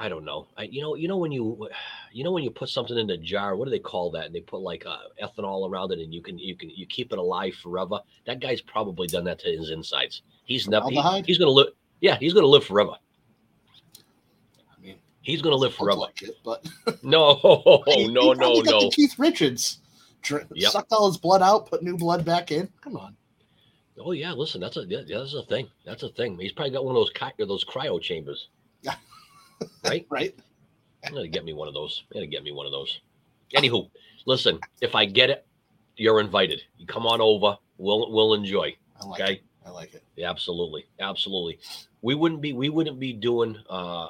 I don't know. I, you know, you know when you, you know when you put something in a jar. What do they call that? And they put like uh, ethanol around it, and you can, you can, you keep it alive forever. That guy's probably done that to his insides. He's never. he- he's gonna live. Yeah, he's gonna live forever. He's gonna live forever. like it, but [LAUGHS] No, He- he no, no, got no. the Keith Richards dr- Yep. sucked all his blood out, put new blood back in. Come on. Oh yeah, listen, that's a yeah, yeah, that's a thing. That's a thing. He's probably got one of those ky- those cryo chambers. [LAUGHS] right? Right? I'm gonna get me one of those. I'm gonna get me one of those. Anywho, listen, if I get it, you're invited. You come on over. We'll we'll enjoy. I like Okay. it. I like it. Yeah, absolutely, absolutely. We wouldn't be we wouldn't be doing uh,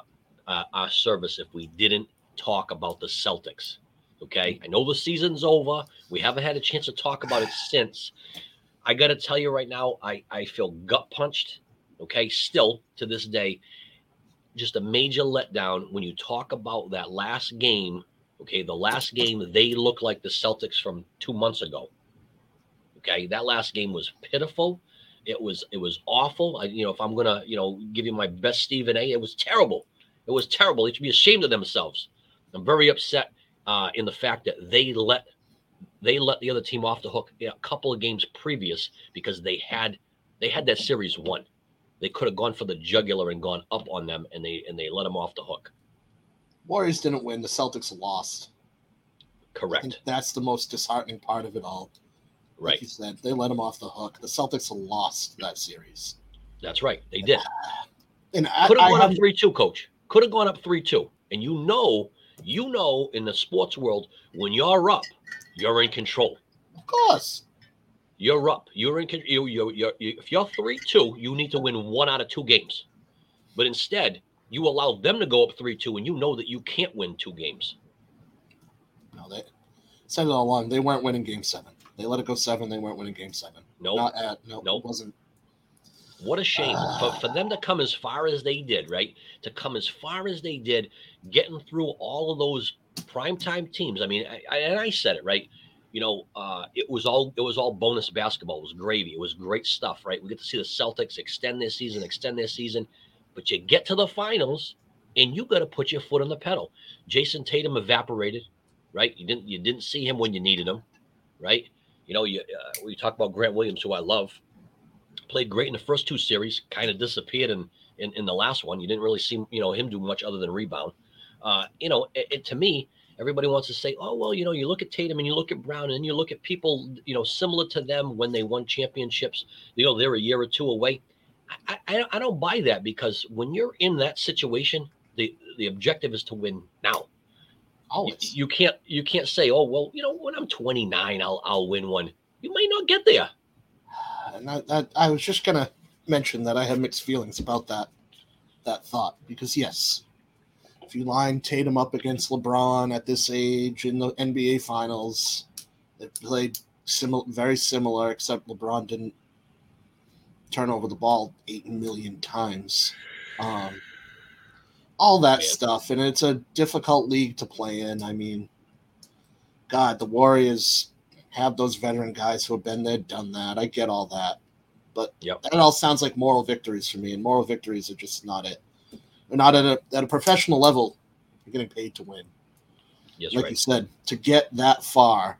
uh, our service if we didn't talk about the Celtics. Okay, I know the season's over. We haven't had a chance to talk about it since. I got to tell you right now, I I feel gut punched. Okay, still to this day, just a major letdown when you talk about that last game. Okay, the last game they look like the Celtics from two months ago. Okay, that last game was pitiful. It was it was awful. I, you know, if I'm gonna you know give you my best Stephen A, it was terrible. It was terrible. They should be ashamed of themselves. I'm very upset uh, in the fact that they let they let the other team off the hook a couple of games previous because they had they had that series won. They could have gone for the jugular and gone up on them, and they and they let them off the hook. Warriors didn't win. The Celtics lost. Correct. that's the most disheartening part of it all. Right. Like you said, they let them off the hook. The Celtics lost that series. That's right. They did. [SIGHS] And I, Could have I gone have up three two, coach. Could have gone up three two. And you know, you know, in the sports world, when you're up, you're in control. of course. You're up. You're in. You, you, you, you, if you're three two, you need to win one out of two games. But instead, you allow them to go up three two, and you know that you can't win two games. No, they said it all along. They weren't winning game seven. They let it go seven. They weren't winning game seven. No, Not at no, Nope. it wasn't. What a shame for, for them to come as far as they did, right? To come as far as they did, getting through all of those primetime teams. I mean, I, I, and I said it right. You know, uh, it was all it was all bonus basketball. It was gravy. It was great stuff, right? We get to see the Celtics extend their season, extend their season, but you get to the finals and you got to put your foot on the pedal. Jayson Tatum evaporated, right? You didn't you didn't see him when you needed him, right? You know, you uh, we talk about Grant Williams, who I love played great in the first two series, kind of disappeared in, in in the last one. You didn't really see you know him do much other than rebound. Uh, you know, it, it- to me, everybody wants to say, oh well, you know, you look at Tatum and you look at Brown and you look at people you know similar to them when they won championships. You know, they're a year or two away. I, I, I don't buy that because when you're in that situation, the the objective is to win now. You, Always. you can't you can't say, oh well, you know, when I'm 29, I'll I'll win one. You may not get there. And I, I, I was just gonna mention that I have mixed feelings about that that thought because yes, if you line Tatum up against LeBron at this age in the NBA Finals, they played similar, very similar, except LeBron didn't turn over the ball eight million times. Um, all that Yeah. stuff, and it's a difficult league to play in. I mean, God, the Warriors have those veteran guys who have been there, done that. I get all that, but Yep. that all sounds like moral victories for me, and moral victories are just not it. They're not at a at a professional level. You're getting paid to win. Yes, like right. you said, to get that far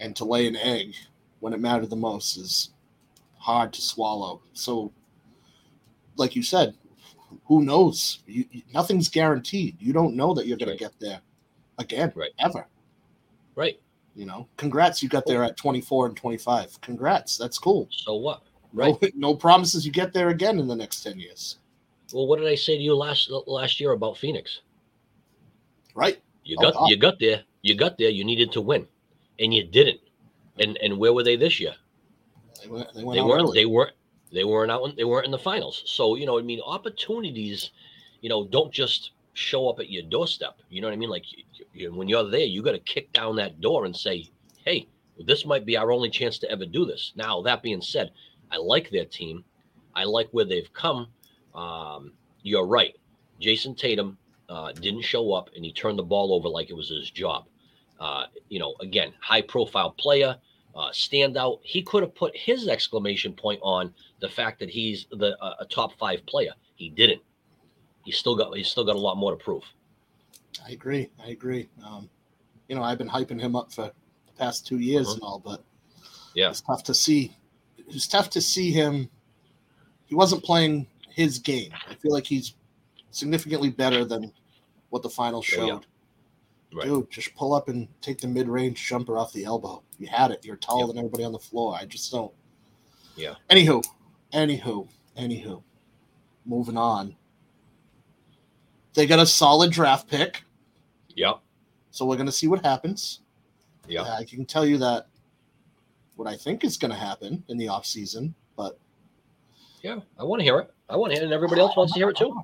and to lay an egg when it mattered the most is hard to swallow. So, like you said, who knows? You, nothing's guaranteed. You don't know that you're going Right. to get there again, Right. ever. Right. You know, congrats, you got there at 24 and 25. Congrats, that's cool. So what? Right. No, [LAUGHS] no promises you get there again in the next 10 years. Well, what did I say to you last last year about Phoenix? Right? You Oh, got you got there. You got there. You needed to win, and you didn't. And and where were they this year? They went, they went They weren't. early. They weren't. They weren't out. in- They weren't in the finals. So you know, I mean, opportunities, you know, don't just show up at your doorstep. You know what I mean? Like you, you, when you're there, you got to kick down that door and say, "Hey, this might be our only chance to ever do this." Now, that being said, I like their team. I like where they've come. Um, you're right. Jayson Tatum uh, didn't show up, and he turned the ball over like it was his job. Uh, you know, again, high-profile player uh, standout. He could have put his exclamation point on the fact that he's the uh, a top five player. He didn't. He's still got he's still got a lot more to prove. I agree. I agree. Um, you know, I've been hyping him up for the past two years Mhm. and all, but Yeah. it's tough to see. It's tough to see him. He wasn't playing his game. I feel like he's significantly better than what the final Oh, showed. yeah. Right. Dude, just pull up and take the mid-range jumper off the elbow. You had it. You're taller Yep. than everybody on the floor. I just don't. Yeah. Anywho, anywho, anywho. Moving on. They got a solid draft pick. Yeah. So we're going to see what happens. Yeah. Uh, I can tell you that what I think is going to happen in the offseason, but Yeah. I want to hear it. I want to hear it, and everybody else wants to hear it too.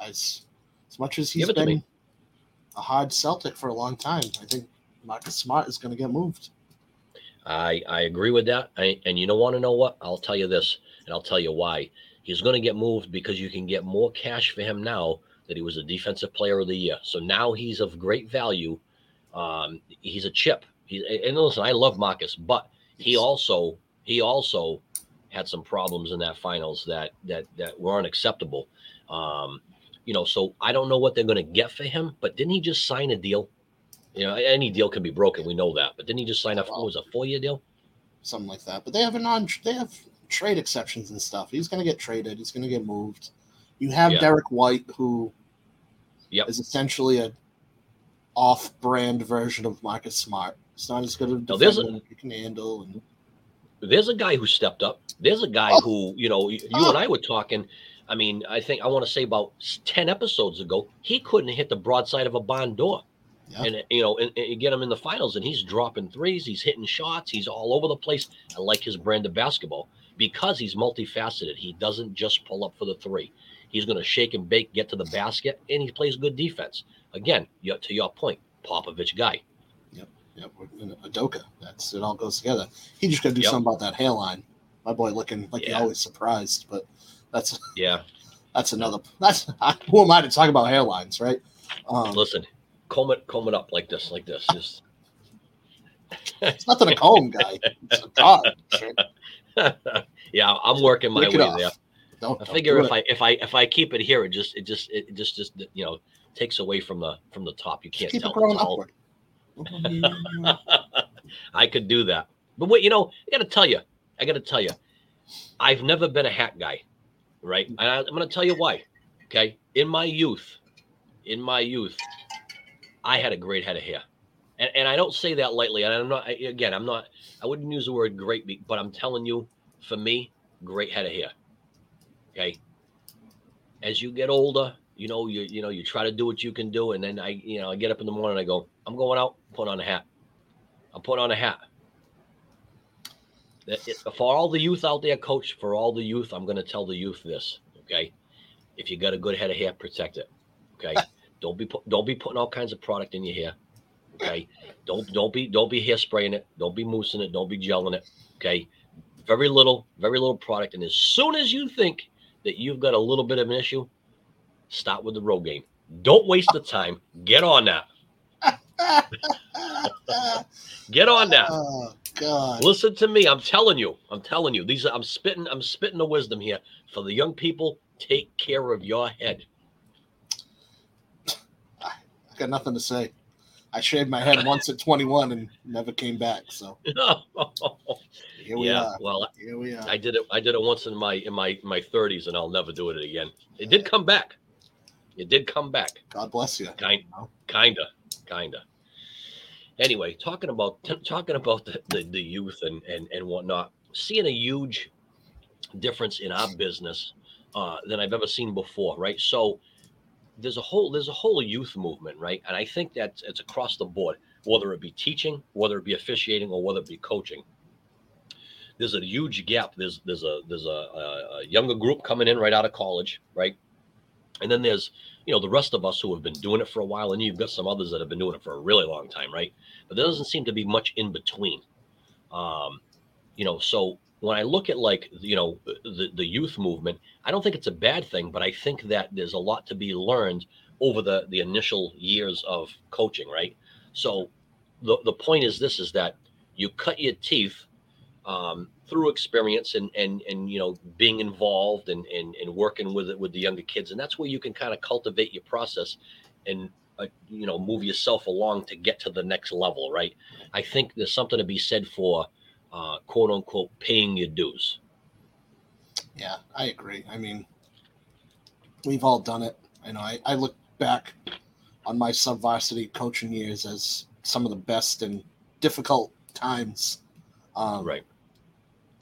as as much as he's been a hard Celtic for a long time, I think Marcus Smart is going to get moved. I I agree with that. I, and you don't want to know what? I'll tell you this, and I'll tell you why. He's going to get moved because you can get more cash for him now that he was a defensive player of the year. So now he's of great value. Um, he's a chip. He, and listen, I love Marcus, but he also he also had some problems in that finals that that that were unacceptable. Um, you know, so I don't know what they're going to get for him, but didn't he just sign a deal? You know, any deal can be broken. We know that, but didn't he just sign up? What was a four-year deal? something like that. But they have a non they have trade exceptions and stuff. He's going to get traded. He's going to get moved. You have Yeah. Derrick White, who Yep. is essentially a off-brand version of Marcus Smart. It's not as good of a defender as you can handle. And There's a guy who stepped up. There's a guy Oh. who, you know, you Oh. and I were talking. I mean, I think I want to say about ten episodes ago, he couldn't hit the broadside of a barn door, Yeah. and you know, and, and get him in the finals, and he's dropping threes, he's hitting shots, he's all over the place. I like his brand of basketball because he's multifaceted. He doesn't just pull up for the three. He's going to shake and bake, get to the basket, and he plays good defense. Again, to your point, Popovich guy. Yep, we're Udoka. That's it. All goes together. He just got to do Yep. something about that hairline. My boy looking like he always surprised, but that's Yeah, that's another. That's [LAUGHS] who am I to talk about hairlines, right? Um, listen, comb it, comb it up like this, like this, just. it's nothing a comb, guy. It's a dog. [LAUGHS] Yeah, I'm working my way there. Don't, I don't figure do if it. I if I if I keep it here, it just it just it just just you know takes away from the from the top. You can't keep tell. it growing all- upward. [LAUGHS] I could do that, but wait, you know, I got to tell you, I got to tell you, I've never been a hat guy, right? And I, I'm going to tell you why. Okay, in my youth, in my youth, I had a great head of hair, and and I don't say that lightly. And I'm not again, I'm not. I wouldn't use the word great, but I'm telling you, for me, great head of hair. Okay. As you get older, you know, you you know, you try to do what you can do, and then I, you know, I get up in the morning, I go, I'm going out, put on a hat. I'm putting on a hat. For all the youth out there, coach, for all the youth, I'm going to tell the youth this. Okay, if you got a good head of hair, protect it. Okay, [LAUGHS] don't be put, don't be putting all kinds of product in your hair. Okay, don't don't be don't be hairspraying it. Don't be moosing it. Don't be gelling it. Okay, very little, very little product. And as soon as you think that you've got a little bit of an issue, stop with the road game. Don't waste the time. Get on that. Get on that. [LAUGHS] oh God! Listen to me. I'm telling you. I'm telling you. These are, I'm spitting. I'm spitting the wisdom here for the young people. Take care of your head. I got nothing to say. I shaved my head once at 21 and never came back. So [LAUGHS] here we yeah. are. Well, Here we are. I did it. I did it once in my in my my 30s, and I'll never do it again. It did come back. It did come back. God bless you. Kind, kinda, kinda. Anyway, talking about talking about the, the, the youth and, and and whatnot, seeing a huge difference in our business uh, than I've ever seen before. Right, so there's a whole there's a whole youth movement, right, and I think that it's across the board, whether it be teaching, whether it be officiating, or whether it be coaching. There's a huge gap. There's there's a there's a, a, younger group coming in right out of college, right, and then there's you know the rest of us who have been doing it for a while, and you've got some others that have been doing it for a really long time, right? But there doesn't seem to be much in between. Um, you know, so when I look at like you know the the youth movement, I don't think it's a bad thing, but I think that there's a lot to be learned over the the initial years of coaching, right? So the the point is this: is that you cut your teeth um, through experience and and and you know being involved and and, and working with it with the younger kids, and that's where you can kind of cultivate your process and uh, you know move yourself along to get to the next level, right? I think there's something to be said for uh, quote unquote paying your dues. Yeah, I agree. I mean, we've all done it. I know. I, I look back on my sub varsity coaching years as some of the best and difficult times. Um, Right.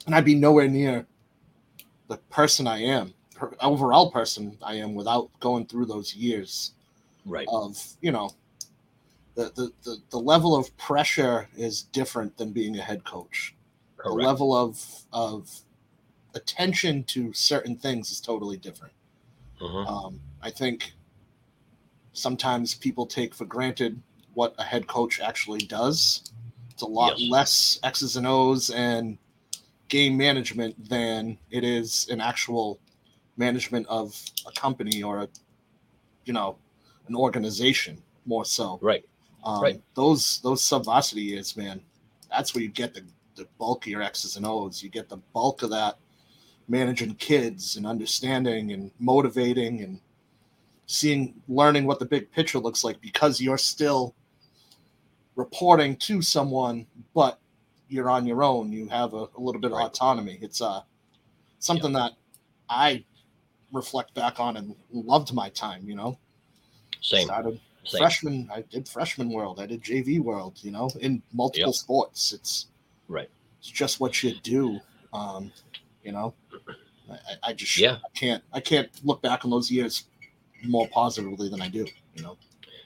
And I'd be nowhere near the person I am, per, overall person I am, without going through those years Right. of, you know, the, the, the, the level of pressure is different than being a head coach. The level of of attention to certain things is totally different. Mhm. Um, I think sometimes people take for granted what a head coach actually does. It's a lot Yes. less X's and O's and game management than it is an actual management of a company or a, you know, an organization more so. Right. Um, Right. Those those sub varsity years, man, that's where you get the, the bulk of your X's and O's. You get the bulk of that managing kids and understanding and motivating and seeing learning what the big picture looks like because you're still reporting to someone, but you're on your own. You have a, a little bit of Right. autonomy. It's uh something that I reflect back on and loved my time, you know. Same. Started Same. freshman i did freshman world i did jv world you know in multiple Yep. sports it's Right. it's just what you do um you know i, I- just Yeah. I can't i can't look back on those years more positively than i do you know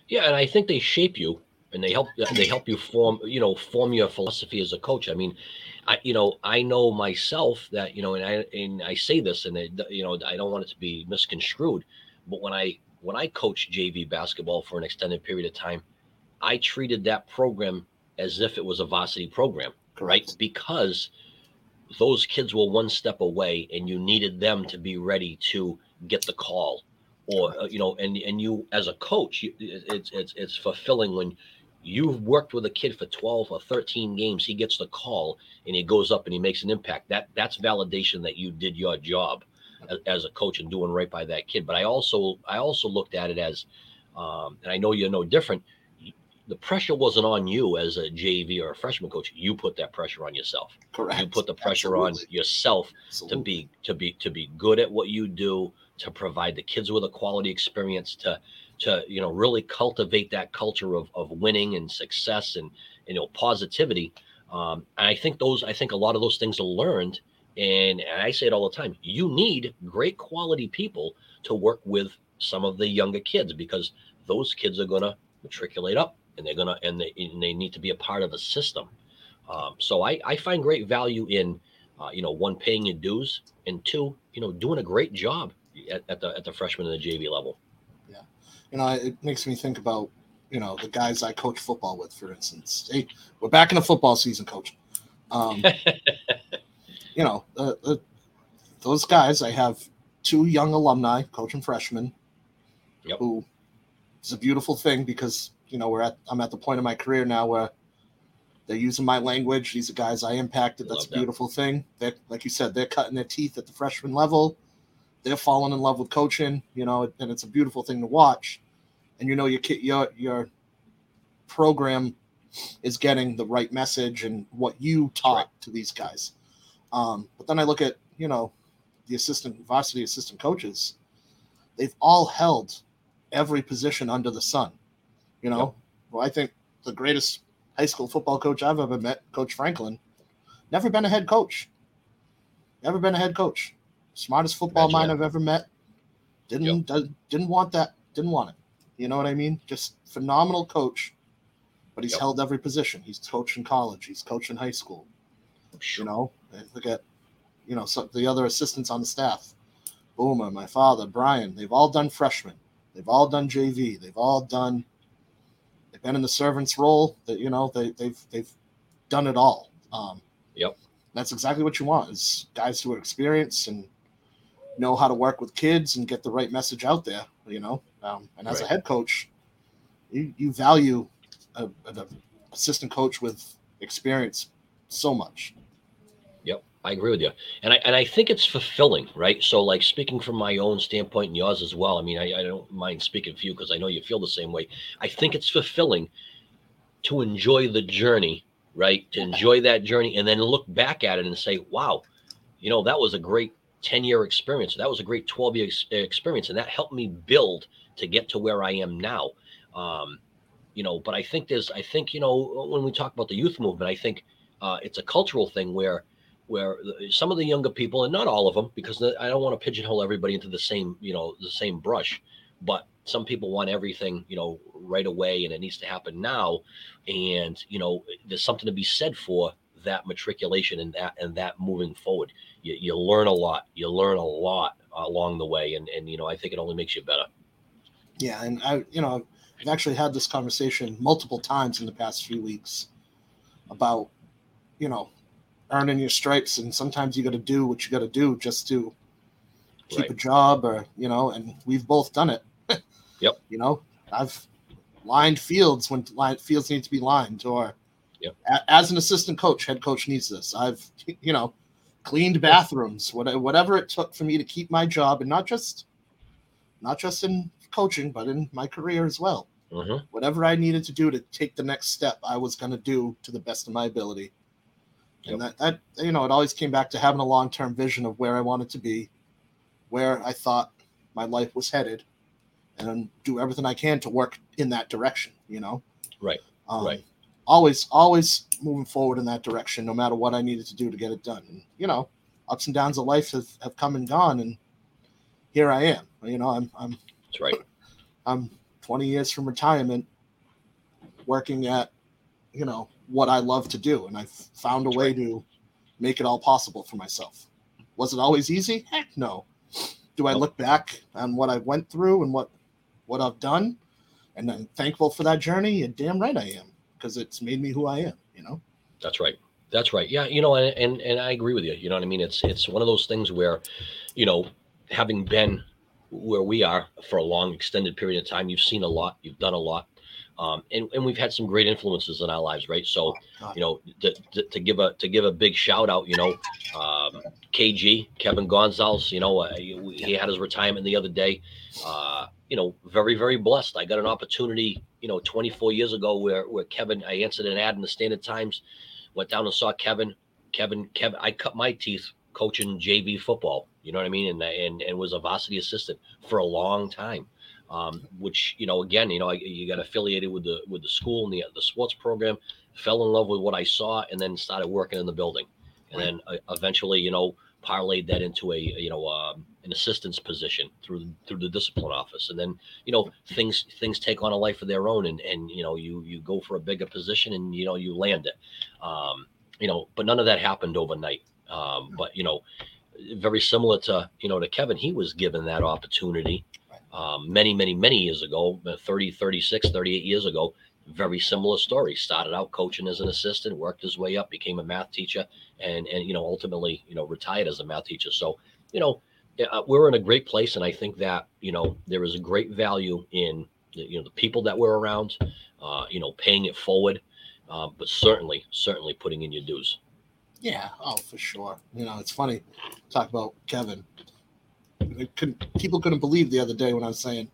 Yeah, and I think they shape you and they help they help you form you know form your philosophy as a coach. I mean, I you know I know myself that you know and I and I say this and it, you know I don't want it to be misconstrued, but when I when I coached JV basketball for an extended period of time, I treated that program as if it was a varsity program, right? Because those kids were one step away and you needed them to be ready to get the call or uh, you know and and you as a coach you, it's it's it's fulfilling when you've worked with a kid for 12 or 13 games he gets the call and he goes up and he makes an impact. That that's validation that you did your job as, as a coach and doing right by that kid. But i also i also looked at it as um, and i know you're no different the pressure wasn't on you as a jv or a freshman coach. You put that pressure on yourself. Correct. you put the pressure on Absolutely. yourself to be to be to be good at what you do to provide the kids with a quality experience to to you know really cultivate that culture of, of winning and success and you know positivity. Um, and i think those i think a lot of those things are learned. And, and i say it all the time you need great quality people to work with some of the younger kids because those kids are going to matriculate up and they're going to and they, and they need to be a part of a system um, so I, I find great value in uh, you know one paying your dues and two you know doing a great job at, at the at the freshman and the JV level. Yeah, you know it makes me think about you know the guys i coach football with for instance hey we're back in the football season coach um [LAUGHS] you know uh, uh, those guys i have two young alumni coaching freshmen Yep. It's a beautiful thing because you know we're at i'm at the point of my career now where they're using my language these are guys i impacted that's a that. beautiful thing they're like you said they're cutting their teeth at the freshman level they're falling in love with coaching you know and it's a beautiful thing to watch and you know your your your program is getting the right message and what you taught Right. to these guys. Um, but then I look at you know the assistant varsity assistant coaches. They've all held every position under the sun. You know, Yep. well, I think the greatest high school football coach I've ever met, Coach Franklin, never been a head coach. Never been a head coach. Smartest football Imagine mind that. I've ever met. Didn't does, didn't want that. Didn't want it. You know what I mean? Just phenomenal coach. But he's Yep. held every position. He's coached in college. He's coached in high school. Oh, you know, look at, you know, some the other assistants on the staff. Boomer, my father, Brian. They've all done freshman. They've all done JV. They've all done. Been in the servants role. That you know they they've they've done it all. Um, Yep. That's exactly what you want is guys who are experienced and know how to work with kids and get the right message out there. You know, um, and as a head coach, you you value a, an assistant coach with experience so much. I agree with you, and I and I think it's fulfilling, right? So, like speaking from my own standpoint and yours as well. I mean, I, I don't mind speaking for you because I know you feel the same way. I think it's fulfilling to enjoy the journey, right? To enjoy that journey, and then look back at it and say, "Wow, you know, that was a great ten-year experience. That was a great twelve-year ex- experience, and that helped me build to get to where I am now." Um, you know, but I think there's, I think, you know, when we talk about the youth movement, I think uh, it's a cultural thing where where some of the younger people and not all of them because i don't want to pigeonhole everybody into the same you know the same brush but some people want everything you know right away and it needs to happen now. And you know there's something to be said for that matriculation and that and that moving forward. You, you learn a lot you learn a lot along the way and and you know i think it only makes you better. Yeah, and I, you know, I've actually had this conversation multiple times in the past few weeks about, you know, earning your stripes, and sometimes you got to do what you got to do just to keep Right. a job, or you know, and we've both done it. [LAUGHS] Yep. You know, I've lined fields when line, fields need to be lined, or Yep. a- as an assistant coach, head coach needs this. I've, you know, cleaned bathrooms, whatever, whatever it took for me to keep my job, and not just, not just in coaching, but in my career as well. hmm Whatever I needed to do to take the next step, I was going to do to the best of my ability. And that, that, you know, it always came back to having a long term vision of where I wanted to be, where I thought my life was headed, and do everything I can to work in that direction, you know? Right, Um, right. Always, always moving forward in that direction, no matter what I needed to do to get it done. And, you know, ups and downs of life have, have come and gone, and here I am. You know, I'm, I'm that's right I'm 20 years from retirement working at, you know, what I love to do. And I've found a way to make it all possible for myself. Was it always easy? Heck no. Do I look back on what I went through and what what I've done and I'm thankful for that journey? You're damn right I am because it's made me who I am, you know? That's right. That's right. Yeah, you know, and, and and I agree with you. You know what I mean? It's it's one of those things where, you know, having been where we are for a long extended period of time, you've seen a lot, you've done a lot, um, and and we've had some great influences in our lives, right? So, you know, to, to, to give a to give a big shout out, you know, um, KG Kevin Gonzalez, you know, uh, he, he had his retirement the other day. Uh, you know, very very blessed. I got an opportunity, you know, 24 years ago where where Kevin, I answered an ad in the Standard Times went down and saw Kevin. Kevin, Kevin, I cut my teeth coaching JV football. You know what I mean? And and and was a varsity assistant for a long time. Um, which you know, again, you know, you got affiliated with the with the school and the the sports program. Fell in love with what I saw, and then started working in the building. And then uh, eventually, you know, parlayed that into a you know um, an assistant's position through through the discipline office. And then you know things things take on a life of their own, and and you know you you go for a bigger position, and you know you land it. Um, you know, but none of that happened overnight. Um, but you know, very similar to you know to Kevin, he was given that opportunity um, many, many, many years ago, uh, 30, 36, 38 years ago. Very similar story. Started out coaching as an assistant, worked his way up, became a math teacher, and and you know ultimately you know retired as a math teacher. So you know uh, we're in a great place, and I think that you know there is a great value in you know the people that we're around, uh, you know paying it forward, uh, but certainly certainly putting in your dues. Yeah, oh for sure. You know, it's funny talk about Kevin. I couldn't people couldn't believe the other day when I was saying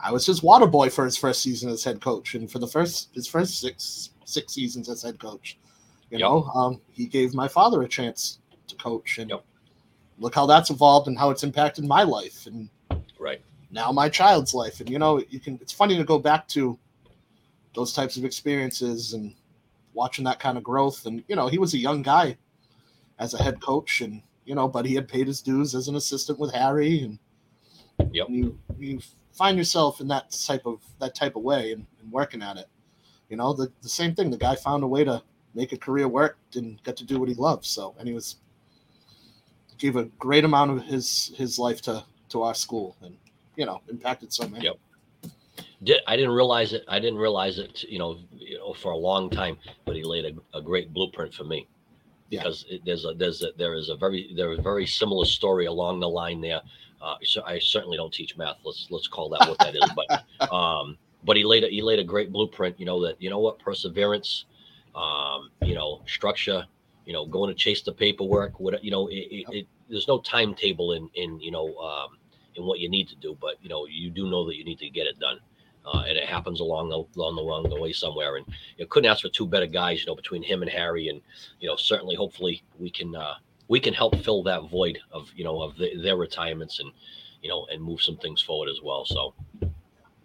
I was his water boy for his first season as head coach, and for the first his first six six seasons as head coach. You Yep. know, um, he gave my father a chance to coach, and Yep. look how that's evolved and how it's impacted my life, and Right. now my child's life. And you know, you can. It's funny to go back to those types of experiences and watching that kind of growth. And you know, he was a young guy as a head coach, and you know, but he had paid his dues as an assistant with Harry, and Yep. you you find yourself in that type of that type of way and, and working at it. You know, the, the same thing. The guy found a way to make a career work and get to do what he loved. So, and he was gave a great amount of his his life to to our school, and you know, impacted so many. Yep. Did, I didn't realize it. I didn't realize it. You know, you know, for a long time. But he laid a, a great blueprint for me Yeah. because it, there's a there's a there is a very there is a very similar story along the line there. Uh, so I certainly don't teach math. Let's let's call that what that is. But [LAUGHS] um, but he laid a, he laid a great blueprint. You know that you know what perseverance, um, you know structure, you know going to chase the paperwork. What you know it, it, it there's no timetable in in you know um, in what you need to do, but you know you do know that you need to get it done. Uh, and it happens along the along the along the way somewhere. And you couldn't ask for two better guys, you know, between him and Harry. And you know, certainly, hopefully, we can uh, we can help fill that void of you know of the, their retirements and you know and move some things forward as well. So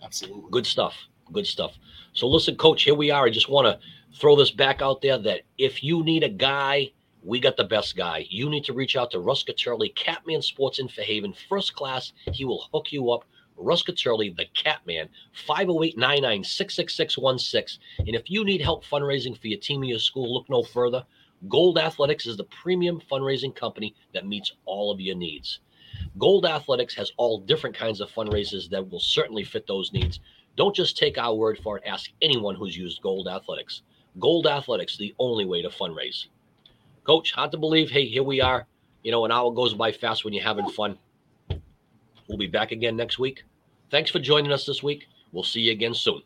Absolutely. good stuff, good stuff. So listen, coach, here we are. I just want to throw this back out there that if you need a guy. We got the best guy. You need to reach out to Russ Caterli, Catman Sports in Fairhaven, first class. He will hook you up Russ Caterli, the Catman, 508 99 66616. And if you need help fundraising for your team or your school, look no further. Gold Athletics is the premium fundraising company that meets all of your needs. Gold Athletics has all different kinds of fundraisers that will certainly fit those needs. Don't just take our word for it, ask anyone who's used Gold Athletics. Gold Athletics, the only way to fundraise. Coach, hard to believe. Hey, here we are. You know, an hour goes by fast when you're having fun. We'll be back again next week. Thanks for joining us this week. We'll see you again soon.